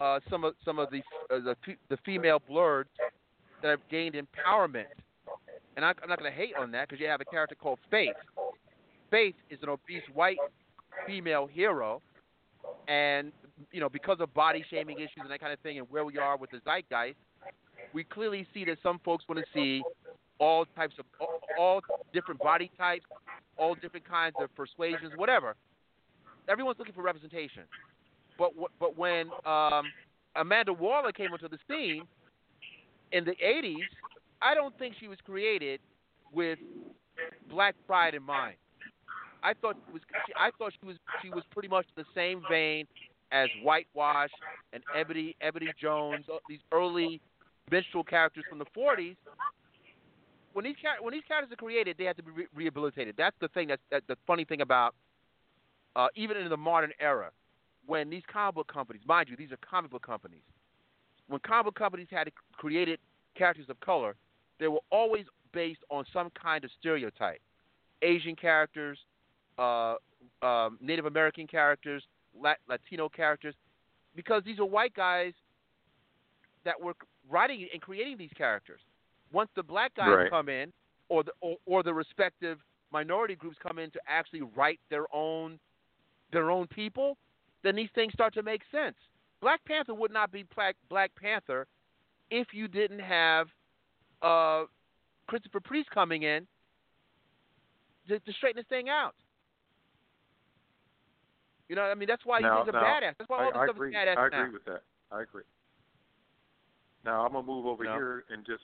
uh, some of some of the uh, the the female blerds that have gained empowerment, and I, I'm not going to hate on that because you have a character called Faith. Faith is an obese white female hero, and you know because of body shaming issues and that kind of thing, and where we are with the zeitgeist, we clearly see that some folks want to see all types of all, all different body types, all different kinds of persuasions, whatever. Everyone's looking for representation. But but when um, Amanda Waller came onto the scene in the '80s, I don't think she was created with black pride in mind. I thought it was she, I thought she was she was pretty much the same vein as Whitewash and Ebony Ebony Jones, these early minstrel characters from the '40s. When these char- when these characters are created, they have to be re- rehabilitated. That's the thing. That's that, the funny thing about uh, even in the modern era, when these comic book companies, mind you, these are comic book companies. When comic book companies had created characters of color, they were always based on some kind of stereotype. Asian characters, uh, um, Native American characters, Lat- Latino characters, because these are white guys that were writing and creating these characters. Once the black guys Right. come in, or the or, or the respective minority groups come in to actually write their own their own people, then these things start to make sense. Black Panther would not be Black Black Panther if you didn't have uh, Christopher Priest coming in to, to straighten this thing out. You know, I mean, that's why now, these are now, badass. That's why all I, this I stuff agree. is badass I agree now. with that. I agree. Now I'm gonna move over No. here and just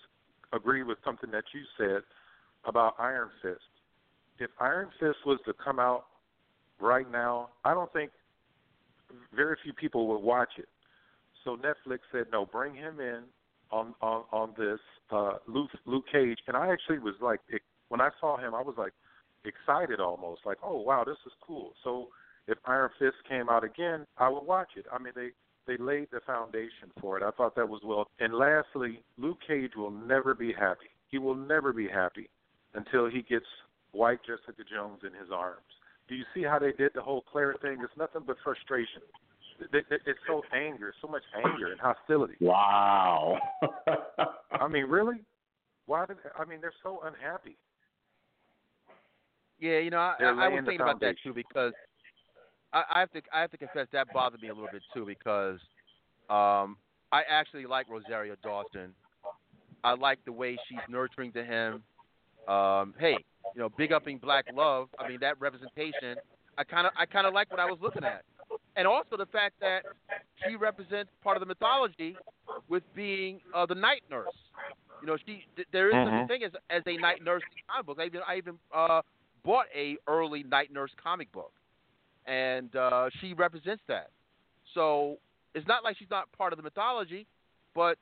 agree with something that you said about Iron Fist. If Iron Fist was to come out right now, I don't think very few people would watch it. So Netflix said, no, bring him in on on on this uh, Luke Luke Cage, and I actually was like, it, when I saw him, I was like excited almost, like, oh wow, this is cool. So if Iron Fist came out again, I would watch it. I mean, they they laid the foundation for it. I thought that was well. And lastly, Luke Cage will never be happy. He will never be happy until he gets white Jessica Jones in his arms. Do you see how they did the whole Claire thing? It's nothing but frustration. It's so anger, so much anger and hostility. Wow. I mean, really? Why did I mean they're so unhappy? Yeah, you know, I, They're I was thinking about that too because I, I have to I have to confess that bothered me a little bit too because um, I actually like Rosario Dawson. I like the way she's nurturing to him. Um, hey, you know, big upping black love. I mean, that representation. I kind of I kind of like what I was looking at, and also the fact that she represents part of the mythology with being uh, the night nurse. You know, she th- there is such a Mhm. thing as as a night nurse in comic book. I even I even uh, bought a early night nurse comic book, and uh, she represents that. So it's not like she's not part of the mythology, but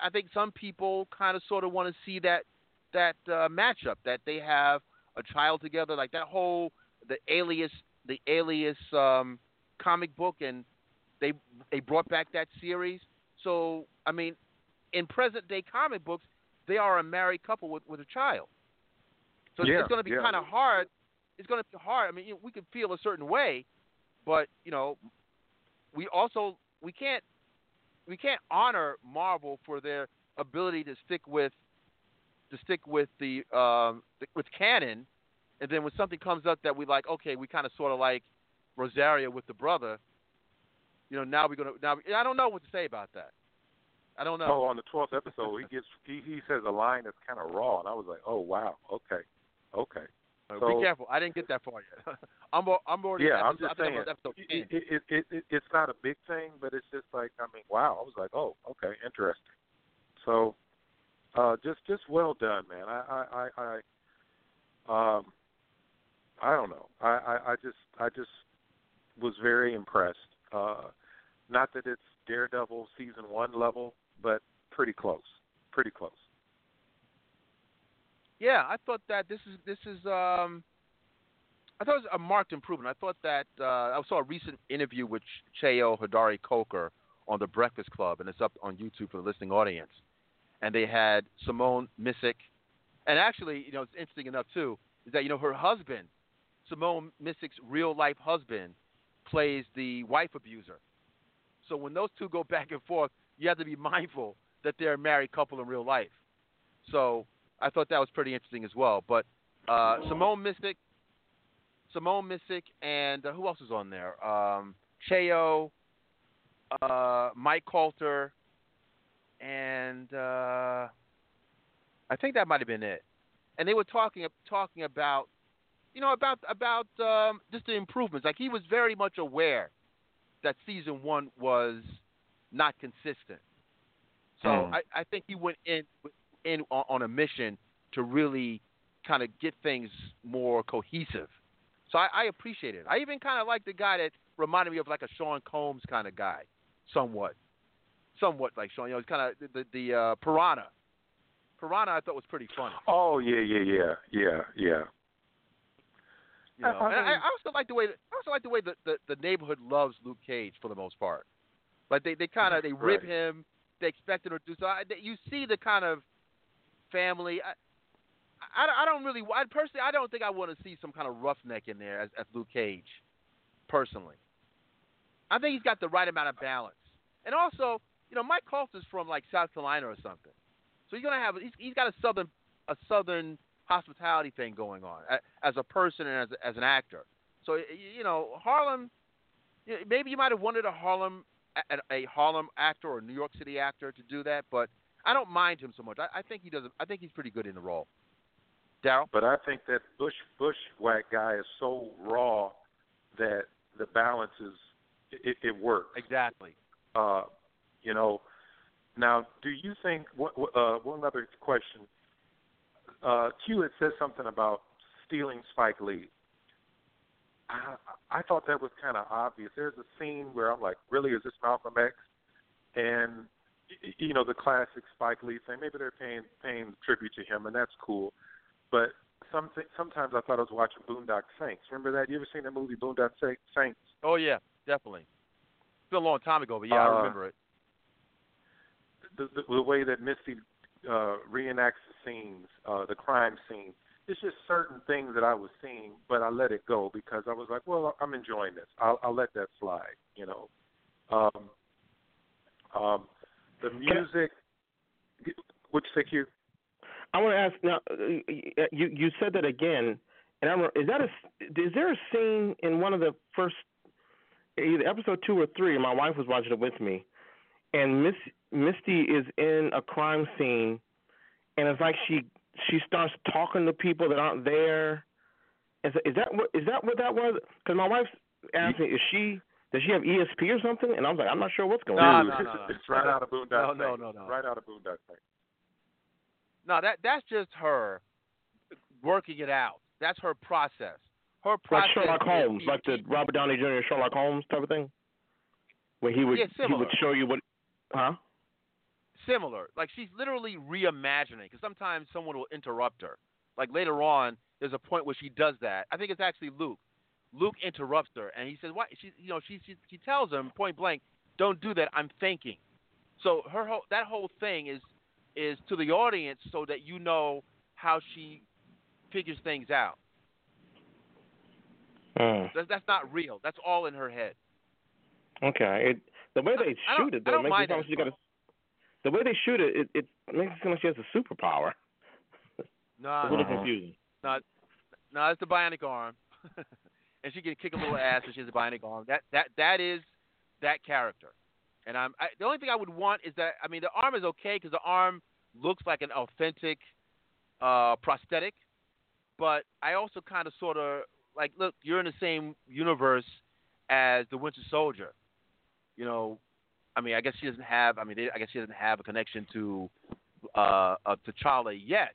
I think some people kind of sort of want to see that that uh, matchup that they have a child together, like that whole the alias the alias um, comic book, and they they brought back that series. So I mean, in present day comic books, they are a married couple with with a child. So Yeah, it's going to be yeah. kind of hard. It's going to be hard. I mean, you know, we can feel a certain way, but you know, we also we can't we can't honor Marvel for their ability to stick with to stick with the um with canon, and then when something comes up that we like, okay, we kind of sort of like Rosario with the brother. You know, now we're gonna now I don't know what to say about that. I don't know. Oh, on the twelfth episode, he gets he he says a line that's kind of raw, and I was like, oh wow, okay, okay. Uh, So- be careful. I didn't get that far yet. I'm I'm already. Yeah, I'm just saying. I'm on episode 10. It, it, it, it, it's not a big thing, but it's just like I mean, wow. I was like, oh, okay, interesting. So, uh, just just well done, man. I I I, I um, I don't know. I, I I just I just was very impressed. Uh, not that it's Daredevil season one level, but pretty close. Pretty close. Yeah, I thought that this is this is um I thought it was a marked improvement. I thought that uh, I saw a recent interview with Cheo Hodari Coker on the Breakfast Club, and it's up on YouTube for the listening audience. And they had Simone Missick, and actually, you know, it's interesting enough too is that you know her husband, Simone Missick's real life husband, plays the wife abuser. So when those two go back and forth, you have to be mindful that they're a married couple in real life. So I thought that was pretty interesting as well. But uh, Simone Missick, Simone Missick, and uh, who else is on there? Um, Cheo, uh, Mike Colter, and uh, I think that might have been it. And they were talking talking about, you know, about about um, just the improvements. Like he was very much aware that season one was not consistent. So Mm. I, I think he went in in on, on a mission to really kind of get things more cohesive. So I, I appreciate it. I even kind of like the guy that reminded me of like a Sean Combs kind of guy, somewhat, somewhat like Sean. You know, he's kind of the the uh, Piranha. Piranha, I thought was pretty funny. Oh yeah, yeah, yeah, yeah, yeah. You know, I- I and I, I also like the way I also like the way the, the the neighborhood loves Luke Cage for the most part. Like they they kind of they rib Right. him, they expect him to do so. I, they, you see the kind of family. I, I, I don't really. I personally, I don't think I want to see some kind of roughneck in there as, as Luke Cage. Personally, I think he's got the right amount of balance. And also, you know, Mike Colter's from like South Carolina or something, so he's gonna have. He's, he's got a southern a southern hospitality thing going on as a person and as as an actor. So you know, Harlem. Maybe you might have wanted a Harlem a, a Harlem actor or a New York City actor to do that, but I don't mind him so much. I, I think he does. I think he's pretty good in the role. Daryl. But I think that Bush Bushwhack guy is so raw that the balance is it, it works. Exactly. Uh, you know, now do you think? What, uh, one other question. Uh, Q had said something about stealing Spike Lee. I, I thought that was kind of obvious. There's a scene where I'm like, really, is this Malcolm X? And you know the classic Spike Lee thing. Maybe they're paying paying tribute to him, and that's cool. But some sometimes I thought I was watching Boondock Saints. Remember that? You ever seen that movie Boondock Sa- Saints? Oh yeah, definitely. It's been a long time ago, but yeah, I Uh, remember it. The, the, the way that Misty uh, reenacts the scenes, uh, the crime scene, it's just certain things that I was seeing, but I let it go because I was like, well, I'm enjoying this. I'll, I'll let that slide, you know. Um, um, the music. Which you say, Q? I want to ask now. uh, You you said that again, and I'm is that a is there a scene in one of the first either episode two or three? My wife was watching it with me, and Miss Misty is in a crime scene, and it's like she she starts talking to people that aren't there. Is, is that what is that what that was? Because my wife's asking, is she does she have ESP or something? And I was like, I'm not sure what's going No, on. no, no, no. It's right out of Boondock No, no, no, no. Right out of Boondock Saints. No, that that's just her working it out. That's her process. Her process. Like. Sherlock Holmes, like the Robert Downey Jr. Sherlock Holmes type of thing, where he would Yeah, he would show you what, huh? similar. Like she's literally reimagining. Because sometimes someone will interrupt her. Like later on, there's a point where she does that. I think it's actually Luke. Luke interrupts her, and he says, "Why?" She, you know, she she, she tells him point blank, "Don't do that. I'm thinking." So her whole that whole thing is is to the audience so that you know how she figures things out. Hmm. That's, that's not real. That's all in her head. Okay. It, the way they I shoot it I though don't makes it mind sound that like she got a. The way they shoot it, it, it makes it sound like she has a superpower. No, a little no. confusing. No, no, it's the bionic arm, and she can kick a little ass and she has a bionic arm. That that that is that character. And I'm I, the only thing I would want is that I mean the arm is okay because the arm looks like an authentic uh, prosthetic, but I also kind of sort of like look you're in the same universe as the Winter Soldier. You know, I mean I guess she doesn't have I mean they, I guess she doesn't have a connection to uh, uh T'Challa yet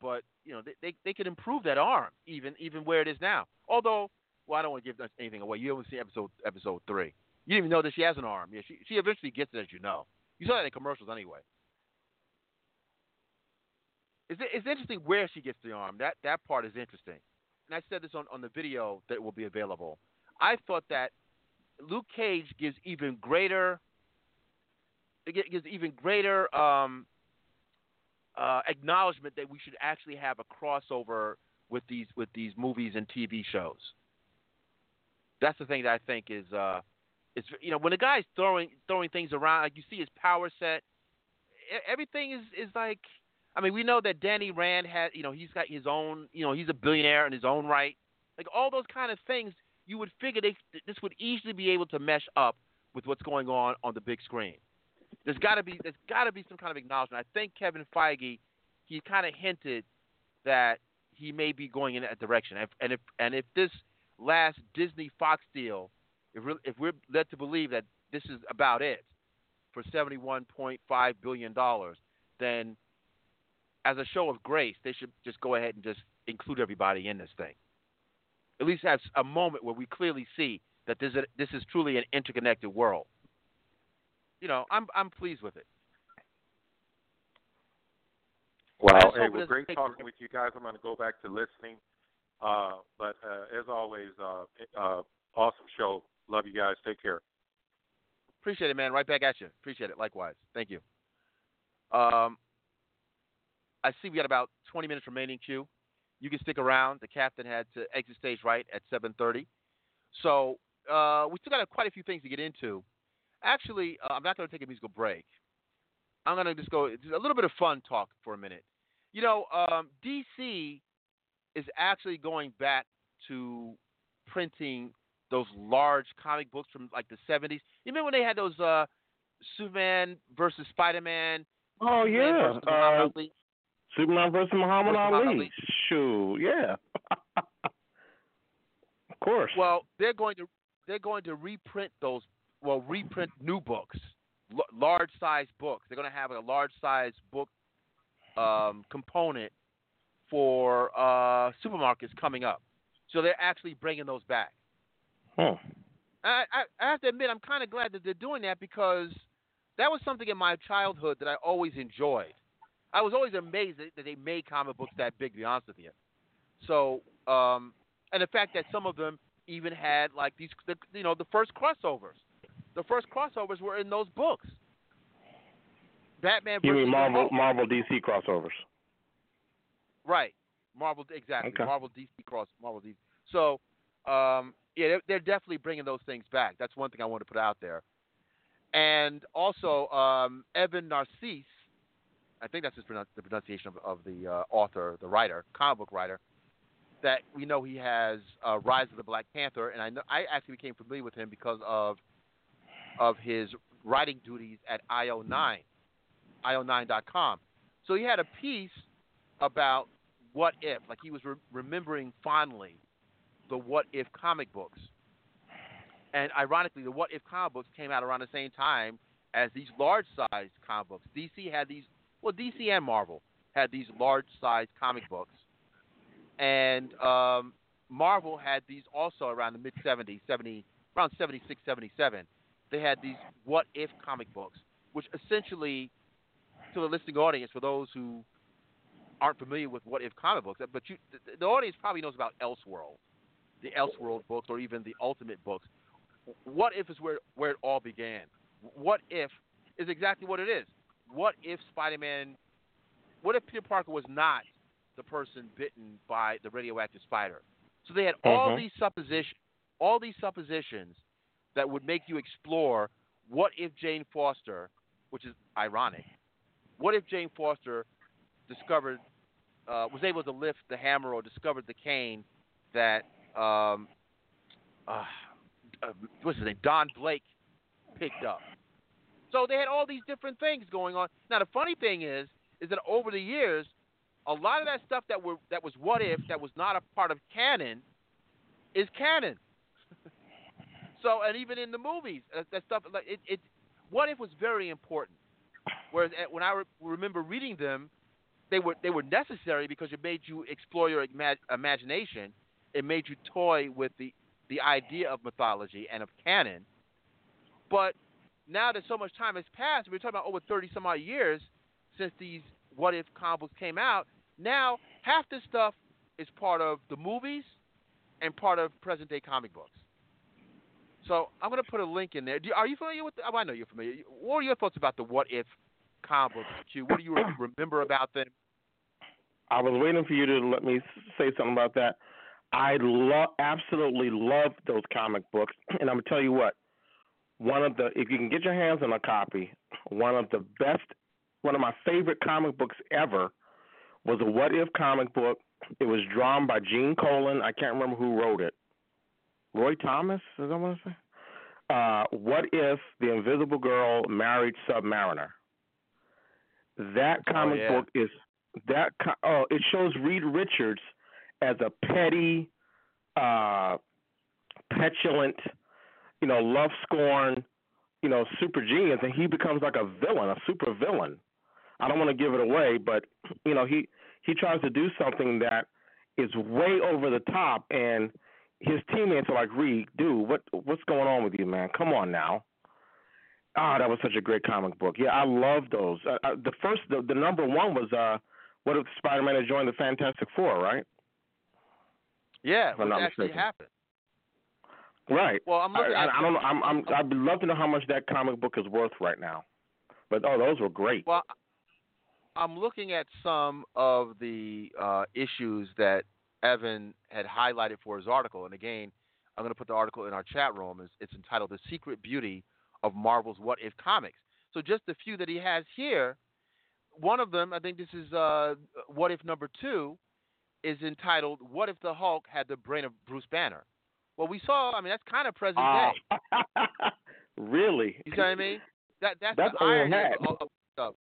but you know they, they they could improve that arm even even where it is now. Although, well, I don't want to give anything away. You haven't seen episode episode three. You didn't even know that she has an arm. Yeah, she she eventually gets it, as you know. You saw that in commercials anyway. It's it's interesting where she gets the arm. That that part is interesting. And I said this on on the video that will be available. I thought that Luke Cage gives even greater it gives even greater um, uh, acknowledgement that we should actually have a crossover with these with these movies and TV shows. That's the thing that I think is uh, is you know when the guy's throwing throwing things around, like you see his power set, everything is is like. I mean, we know that Danny Rand had you know he's got his own you know he's a billionaire in his own right. Like all those kind of things, you would figure they, this would easily be able to mesh up with what's going on on the big screen. There's got to be there's got to be some kind of acknowledgement. I think Kevin Feige he kind of hinted that he may be going in that direction. And if and if this last Disney Fox deal, if we're, if we're led to believe that this is about it for 71.5 billion dollars, then as a show of grace, they should just go ahead and just include everybody in this thing. At least have a moment where we clearly see that this is, this is truly an interconnected world you know, I'm I'm pleased with it. I Wow. just Hey, it well, great take- talking with you guys. I'm going to go back to listening. Uh, but uh, as always, uh, uh, awesome show. Love you guys. Take care. Appreciate it, man. Right back at you. Appreciate it. Likewise. Thank you. Um, I see we got about 20 minutes remaining. Q, you can stick around. The captain had to exit stage right at 7:30, so uh, we still got quite a few things to get into. Actually, uh, I'm not going to take a musical break. I'm going to just go just a little bit of fun talk for a minute. You know, um, DC is actually going back to printing those large comic books from like the 70s. You remember when they had those uh, Superman versus Spider-Man? Oh Superman yeah, versus Muhammad uh, Ali? Superman versus Muhammad Versus Ali. Ali. Shoot, yeah. of course. Well, they're going to they're going to reprint those. Well, reprint new books, l- large size books. They're going to have a large size book um, component for uh, supermarkets coming up. So they're actually bringing those back. Huh. I, I, I have to admit, I'm kind of glad that they're doing that because that was something in my childhood that I always enjoyed. I was always amazed that, that they made comic books that big. To be honest with you, so um, and the fact that some of them even had like these, the, you know, the first crossovers. The first crossovers were in those books. Batman You mean Marvel Marvel DC crossovers? Right. Marvel exactly. Okay. Marvel DC cross Marvel DC. So um, yeah, they're, they're definitely bringing those things back. That's one thing I want to put out there. And also um, Evan Narcisse, I think that's his pronunci- the pronunciation of, of the uh, author, the writer, comic book writer. That we know he has uh, Rise of the Black Panther, and I know I actually became familiar with him because of of his writing duties at IO9, IO9.com. So he had a piece about what if, like he was re- remembering fondly the what if comic books. And ironically, the what if comic books came out around the same time as these large sized comic books. DC had these, well, DC and Marvel had these large sized comic books. And um, Marvel had these also around the mid 70s, 70, around 76, 77. They had these what if comic books, which essentially, to the listening audience, for those who aren't familiar with what if comic books, but you, the, the audience probably knows about Elseworld, the Elseworld books, or even the Ultimate books. What if is where where it all began. What if is exactly what it is. What if Spider-Man? What if Peter Parker was not the person bitten by the radioactive spider? So they had all Mhm. these suppositions, all these suppositions that would make you explore what if Jane Foster, which is ironic, what if Jane Foster discovered uh, was able to lift the hammer or discovered the cane that um, uh, uh, what's his name Don Blake picked up. So they had all these different things going on. Now the funny thing is, is that over the years, a lot of that stuff that were that was what if that was not a part of canon is canon. So and even in the movies, uh, that stuff like it, it, what if was very important. Whereas uh, when I re- remember reading them, they were they were necessary because it made you explore your ima- imagination. It made you toy with the the idea of mythology and of canon. But now that so much time has passed, we're talking about over thirty some odd years since these what if comic books came out. Now half this stuff is part of the movies and part of present day comic books. So I'm going to put a link in there. Are you familiar with? The, oh, I know you're familiar. What are your thoughts about the what if comic books? What do you remember about them? I was waiting for you to let me say something about that. I love, absolutely love those comic books, and I'm gonna tell you what. One of the, if you can get your hands on a copy, one of the best, one of my favorite comic books ever, was a What If comic book. It was drawn by Gene Colan. I can't remember who wrote it. Roy Thomas, is that what I say? Uh, what if the Invisible Girl married Submariner? That comic yeah. book is that. Oh, it shows Reed Richards as a petty, uh, petulant, you know, love scorn, you know, super genius, and he becomes like a villain, a super villain. I don't want to give it away, but you know, he he tries to do something that is way over the top, and his teammates are like, "Reed, dude, what what's going on with you, man? Come on now." Ah, that was such a great comic book. Yeah, I love those. Uh, uh, the first, the, the number one was uh, what if Spider-Man had joined the Fantastic Four, right? Yeah, If I'm not actually mistaken. happened. Right. Well, I'm looking I, at I, I don't know. I'm, I'm, I'd love to know how much that comic book is worth right now. But oh, those were great. Well, I'm looking at some of the uh, issues that Evan had highlighted for his article, and again, I'm going to put the article in our chat room. It's, it's entitled "The Secret Beauty of Marvel's What If Comics." So just the few that he has here. One of them, I think this is uh, What If number two, is entitled "What If the Hulk Had the Brain of Bruce Banner." Well, we saw. I mean, that's kind of present Ah, day. really? You see what I mean? That that's, That's the irony of, of stuff.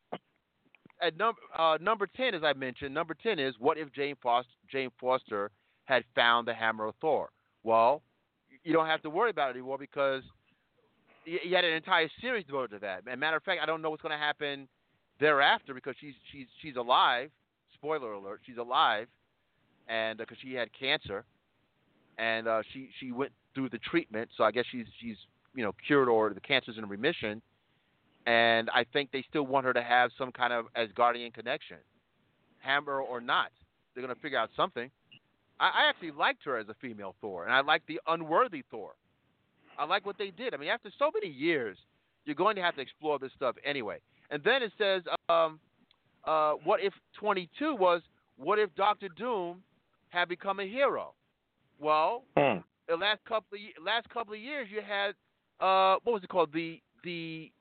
At number uh, number ten, as I mentioned, number ten is what if Jane Foster Jane Foster had found the hammer of Thor? Well, you don't have to worry about it anymore because you, had an entire series devoted to that. And matter of fact, I don't know what's going to happen thereafter because she's she's she's alive. Spoiler alert: she's alive, and because she had cancer, and uh, she she went through the treatment, so I guess she's she's you know cured or the cancer's in remission. And I think they still want her to have some kind of Asgardian connection, Hammer or not. They're going to figure out something. I, I actually liked her as a female Thor, and I liked the unworthy Thor. I like what they did. I mean, after so many years, you're going to have to explore this stuff anyway. And then it says, um, uh, what if 22 was, what if Doctor Doom had become a hero? Well, Hmm. the last couple of last couple of years, you had uh, what was it called? The the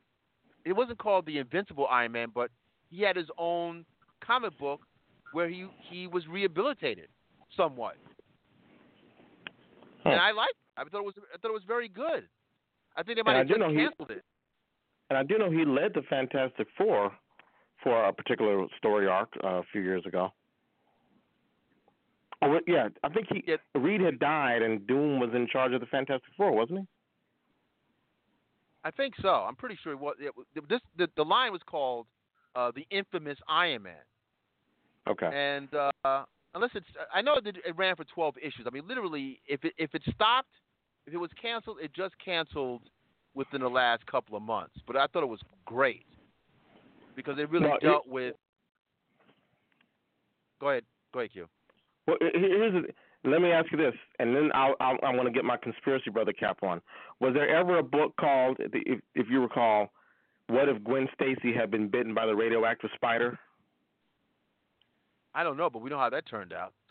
it wasn't called the Invincible Iron Man, but he had his own comic book where he he was rehabilitated somewhat, and I liked. It. I thought it was I thought it was very good. I think they might And have just know he- canceled it. And I do know he led the Fantastic Four for a particular story arc uh, a few years ago. Oh, yeah, I think he Reed had died and Doom was in charge of the Fantastic Four, wasn't he? I think so. I'm pretty sure it was. It, this the, the line was called uh, the infamous Iron Man. Okay. And uh, unless it's, I know that it ran for 12 issues. I mean, literally, if it if it stopped, if it was canceled, it just canceled within the last couple of months. But I thought it was great because it really No, it- dealt with. Go ahead, go ahead, Q. Well, here's the, let me ask you this, and then I'll, I'll I want to get my conspiracy brother cap on. Was there ever a book called, if if you recall, "What if Gwen Stacy had been bitten by the radioactive spider"? I don't know, but we know how that turned out.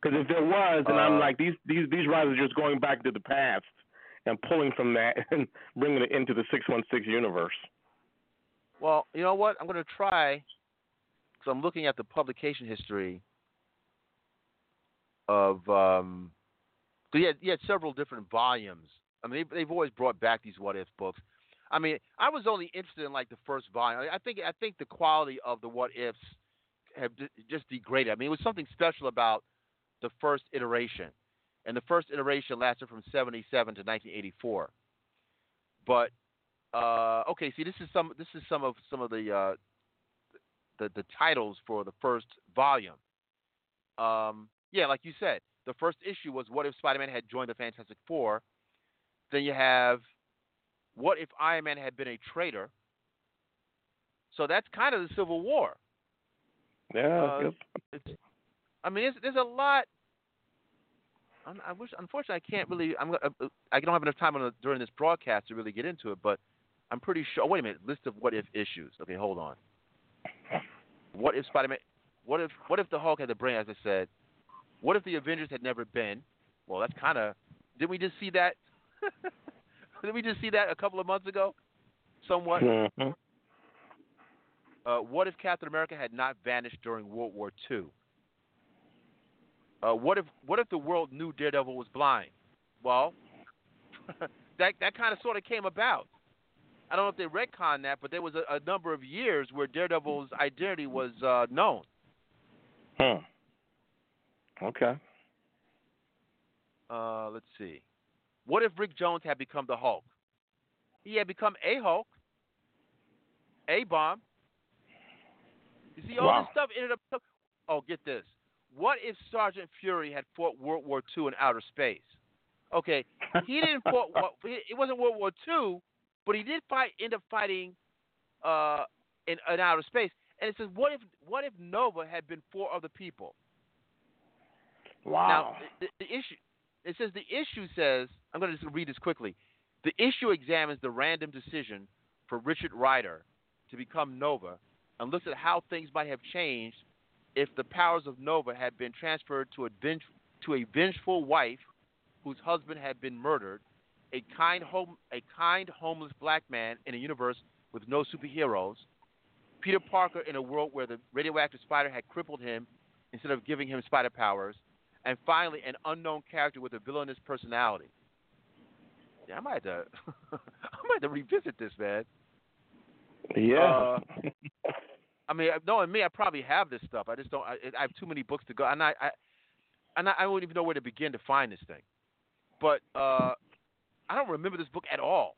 Because if there was, I'm Uh, like these these these writers are just going back to the past and pulling from that and bringing it into the six one six universe. Well, you know what? I'm going to try because I'm looking at the publication history of. Um, he had, he had several different volumes. I mean, they've, they've always brought back these what if books. I mean, I was only interested in like the first volume. I think I think the quality of the what ifs have just degraded. I mean, it was something special about the first iteration, and the first iteration lasted from '77 to 1984. But uh, okay, see, this is some this is some of some of the uh, the the titles for the first volume. Um, yeah, like you said, the first issue was what if Spider-Man had joined the Fantastic Four. Then you have what if Iron Man had been a traitor. So that's kind of the Civil War. Yeah. Uh, it's, I mean, it's, there's a lot. I'm, I wish, unfortunately, I can't really. I'm. uh, I don't have enough time on the, during this broadcast to really get into it, but I'm pretty sure. Wait a minute. List of what if issues. Okay, hold on. What if Spider-Man? What if? What if the Hulk had the brain? As I said. What if the Avengers had never been? Well, that's kind of. Didn't we just see that? Didn't we just see that a couple of months ago? Somewhat. Mhm. Uh, what if Captain America had not vanished during World War II? Uh, what if what if the world knew Daredevil was blind? Well, that that kind of sort of came about. I don't know if they retconned that, but there was a, a number of years where Daredevil's identity was uh, known. Hmm. Okay. Uh, let's see. What if Rick Jones had become the Hulk? He had become a Hulk, a bomb. You see, all Wow. this stuff ended up. Oh, get this. What if Sergeant Fury had fought World War II in outer space? Okay, he didn't fought. It wasn't World War II, but he did fight. End up fighting uh, in, in outer space. And it says, what if what if Nova had been four other people? Wow. Now, the, the issue, it says the issue says, I'm going to just read this quickly. The issue examines the random decision for Richard Rider to become Nova and looks at how things might have changed if the powers of Nova had been transferred to a, venge, to a vengeful wife whose husband had been murdered, a kind, home, a kind homeless black man in a universe with no superheroes, Peter Parker in a world where the radioactive spider had crippled him instead of giving him spider powers, and finally, an unknown character with a villainous personality. Yeah, I might have to, I might have to revisit this, man. Yeah. Uh, I mean, knowing me, I probably have this stuff. I just don't. I, I have too many books to go, and I, I, and I, I wouldn't even know where to begin to find this thing. But uh, I don't remember this book at all.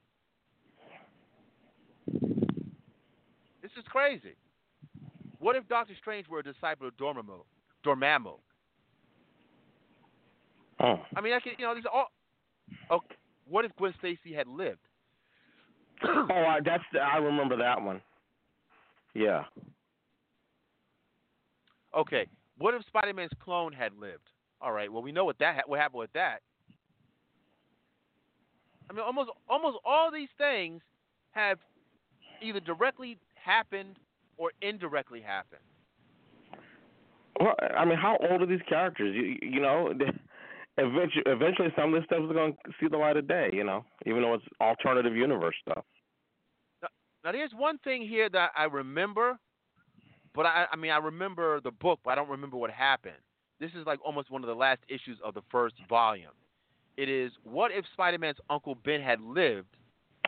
This is crazy. What if Doctor Strange were a disciple of Dormammu? Dormammu. Oh. I mean, I can, you know, these all. Okay. What if Gwen Stacy had lived? oh, I, that's I remember that one. Yeah. Okay. What if Spider-Man's clone had lived? All right. Well, we know what that what happened with that. I mean, almost almost all these things have either directly happened or indirectly happened. Well, I mean, how old are these characters? You, you know, eventually, eventually, some of this stuff is going to see the light of day. You know, even though it's alternative universe stuff. Now, now there's one thing here that I remember, but I, I mean, I remember the book, but I don't remember what happened. This is like almost one of the last issues of the first volume. It is what if Spider-Man's Uncle Ben had lived,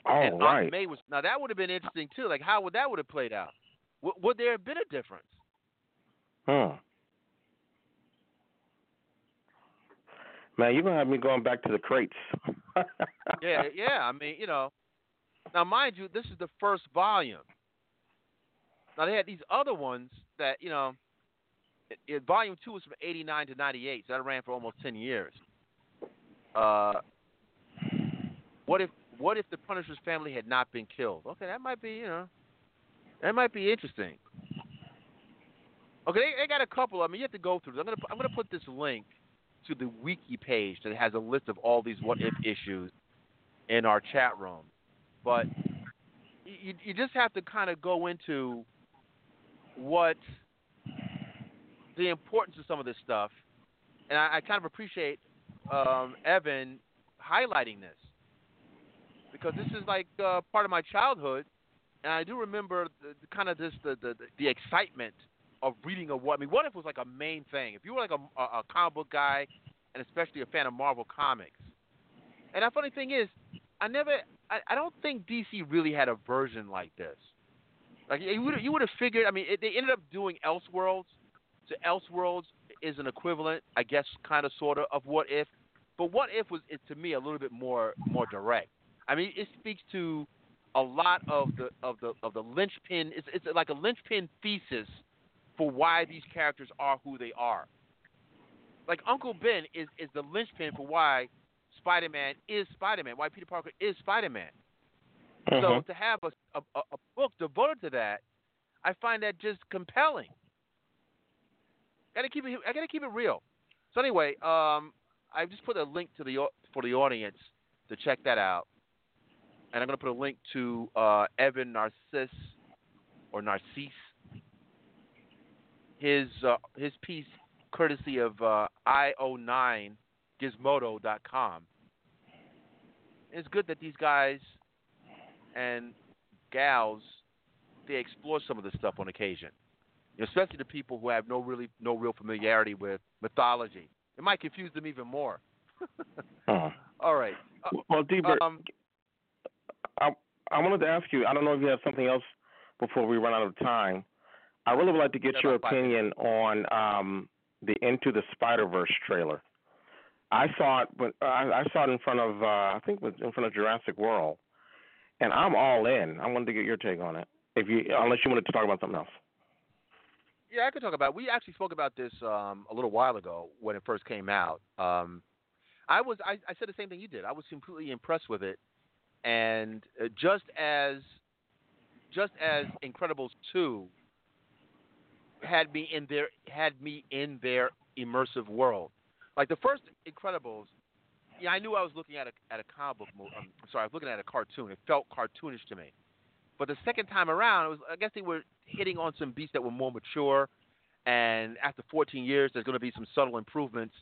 Oh, and right. Aunt May was now that would have been interesting too. Like how would that would have played out? W- would there have been a difference? Hmm. Man, you're gonna have me going back to the crates. yeah, yeah. I mean, you know. Now, mind you, this is the first volume. Now they had these other ones that you know. It, it, volume two was from '89 to '98, so that ran for almost ten years. Uh, what if what if the Punisher's family had not been killed? Okay, that might be you know, that might be interesting. Okay, they, they got a couple. I mean, you have to go through. I'm gonna I'm gonna put this link to the wiki page that has a list of all these what if issues in our chat room. But you you just have to kind of go into what the importance of some of this stuff, and I, I kind of appreciate um, Evan highlighting this. Because this is like uh, part of my childhood, and I do remember the, the kind of this the, the the excitement of reading a what I mean. What if it was like a main thing? If you were like a, a, a comic book guy, and especially a fan of Marvel comics, and the funny thing is, I never, I, I don't think DC really had a version like this. Like you would you have figured. I mean, it, they ended up doing Elseworlds. So Elseworlds is an equivalent, I guess, kind of sort of of What If, but What If was it, to me a little bit more more direct. I mean, it speaks to a lot of the of the of the linchpin. It's it's like a linchpin thesis for why these characters are who they are. Like Uncle Ben is is the linchpin for why Spider-Man is Spider-Man, why Peter Parker is Spider-Man. So Mhm. to have a, a a book devoted to that, I find that just compelling. Gotta keep it. I gotta keep it real. So anyway, um, I just put a link to the for the audience to check that out, and I'm gonna put a link to uh, Evan Narciss or Narcisse. His uh, his piece, courtesy of uh, io9gizmodo.com. It's good that these guys and gals they explore some of this stuff on occasion, especially the people who have no really no real familiarity with mythology. It might confuse them even more. Huh. All right. Uh, Well, D. Burt, um, I I wanted to ask you. I don't know if you have something else before we run out of time. I really would like to get your opinion on um, the Into the Spider Verse trailer. I saw it, but I, I saw it in front of uh, I think it was in front of Jurassic World, and I'm all in. I wanted to get your take on it. If you, unless you wanted to talk about something else. Yeah, I could talk about. We actually spoke about this um, a little while ago when it first came out. Um, I was I, I said the same thing you did. I was completely impressed with it, and uh, just as just as Incredibles two had me in their had me in their immersive world. Like the first Incredibles, yeah, I knew I was looking at a at a comic book movie. Um, sorry, I was looking at a cartoon. It felt cartoonish to me. But the second time around, it was I guess they were hitting on some beats that were more mature. And after 14 years, there's going to be some subtle improvements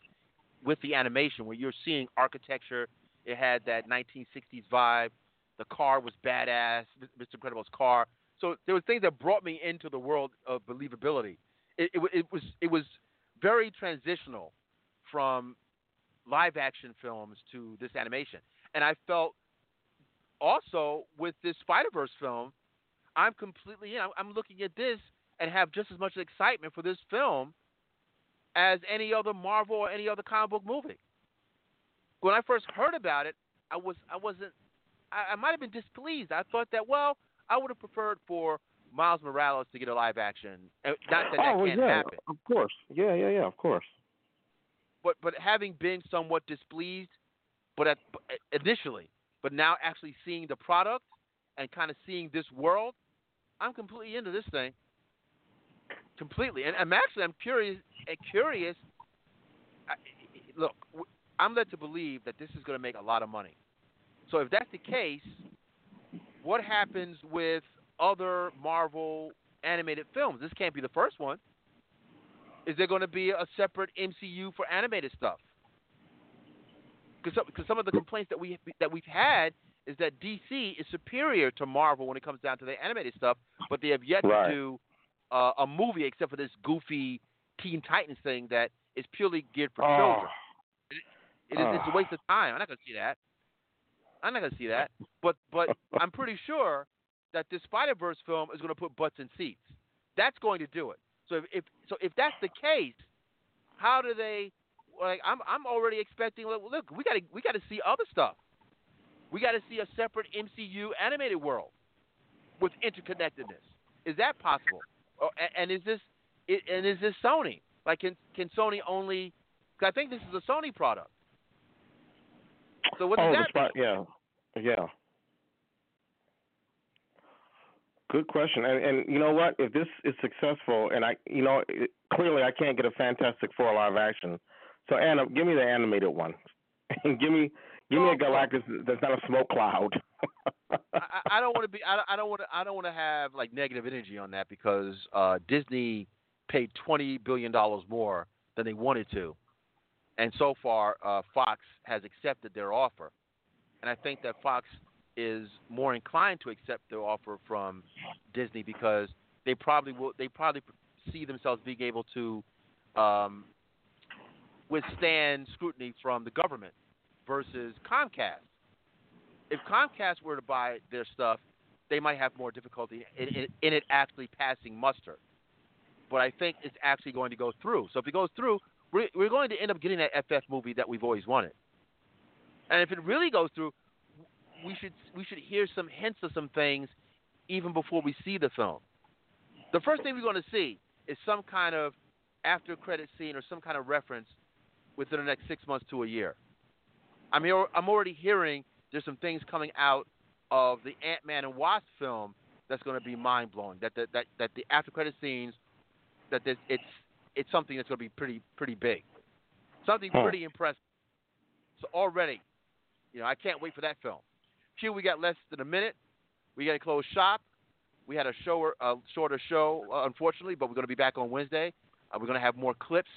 with the animation where you're seeing architecture. It had that 1960s vibe. The car was badass, Mr. Incredible's car. So there were things that brought me into the world of believability. It, it, it was it was very transitional from live action films to this animation, and I felt also with this Spider Verse film, I'm completely in. I'm, I'm looking at this and have just as much excitement for this film as any other Marvel or any other comic book movie. When I first heard about it, I was I wasn't I, I might have been displeased. I thought that well, I would have preferred for Miles Morales to get a live action. Uh, Not that that oh, can't yeah, happen, of course. Yeah, yeah, yeah, of course. but but having been somewhat displeased, but at, initially, but now actually seeing the product and kind of seeing this world, I'm completely into this thing. Completely, and I'm actually I'm curious. uh, Curious. I, look, I'm led to believe that this is going to make a lot of money. So if that's the case, what happens with other Marvel animated films? This can't be the first one. Is there going to be a separate MCU for animated stuff? Because some, some of the complaints that we that we've had is that DC is superior to Marvel when it comes down to the animated stuff, but they have yet Right. to do uh, a movie except for this goofy Teen Titans thing that is purely geared for Oh. children. It is, it's Oh. a waste of time. I'm not going to see that. I'm not going to see that. But but I'm pretty sure that this Spider Verse film is going to put butts in seats. That's going to do it. So if, if so if that's the case, how do they? Like I'm I'm already expecting. Look, look we got to we got to see other stuff. We got to see a separate MCU animated world with interconnectedness. Is that possible? Or, and is this and is this Sony? Like can can Sony only? Cause I think this is a Sony product. So what does oh, that spot, yeah, yeah. Good question, and and you know what? If this is successful, and I, you know, it, clearly I can't get a Fantastic Four live action, so Anna, give me the animated one, and give me give me a Galactus that's not a smoke cloud. I, I don't want to be. I, don't- I don't want to. I don't want to have like negative energy on that because uh, Disney paid twenty billion dollars more than they wanted to, and so far uh, Fox has accepted their offer, and I think that Fox is more inclined to accept the offer from Disney because they probably will. They probably see themselves being able to um, withstand scrutiny from the government versus Comcast if Comcast were to buy their stuff, they might have more difficulty in, in, in it actually passing muster. But I think it's actually going to go through. So if it goes through, we're, we're going to end up getting that FF movie that we've always wanted. And if it really goes through, we should we should hear some hints of some things even before we see the film. The first thing we're going to see is some kind of after credit scene or some kind of reference within the next six months to a year. I mean, I'm already hearing there's some things coming out of the Ant Man and Wasp film that's going to be mind blowing. That the, that that the after credit scenes that there's, it's it's something that's going to be pretty pretty big, something Huh. pretty impressive. So already, you know, I can't wait for that film. Q, we got less than a minute. We got to close shop. We had a show, a shorter show, uh, unfortunately, but we're going to be back on Wednesday. Uh, we're going to have more clips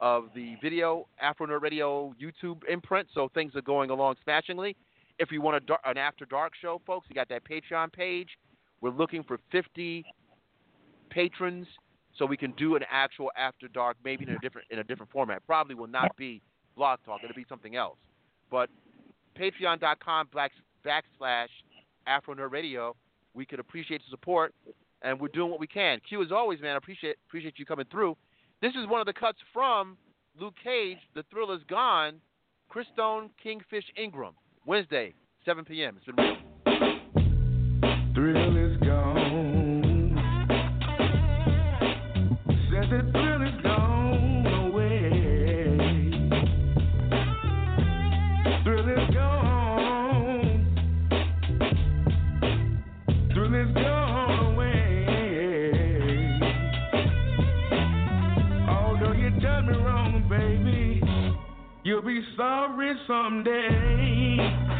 of the video Afronerd Radio YouTube imprint, so things are going along smashingly. If you want an after dark show, folks, you got that Patreon page. We're looking for 50 patrons so we can do an actual after dark, maybe in a different in a different format. Probably will not be blog talk; it'll be something else. But Patreon.com backslash Afronerd Radio. We could appreciate the support, and we're doing what we can. Q, as always, man, I appreciate appreciate you coming through. This is one of the cuts from Luke Cage. The Thrill is Gone. Christone, Kingfish Ingram. Wednesday, 7 p.m. It's been. Thrill sorry someday.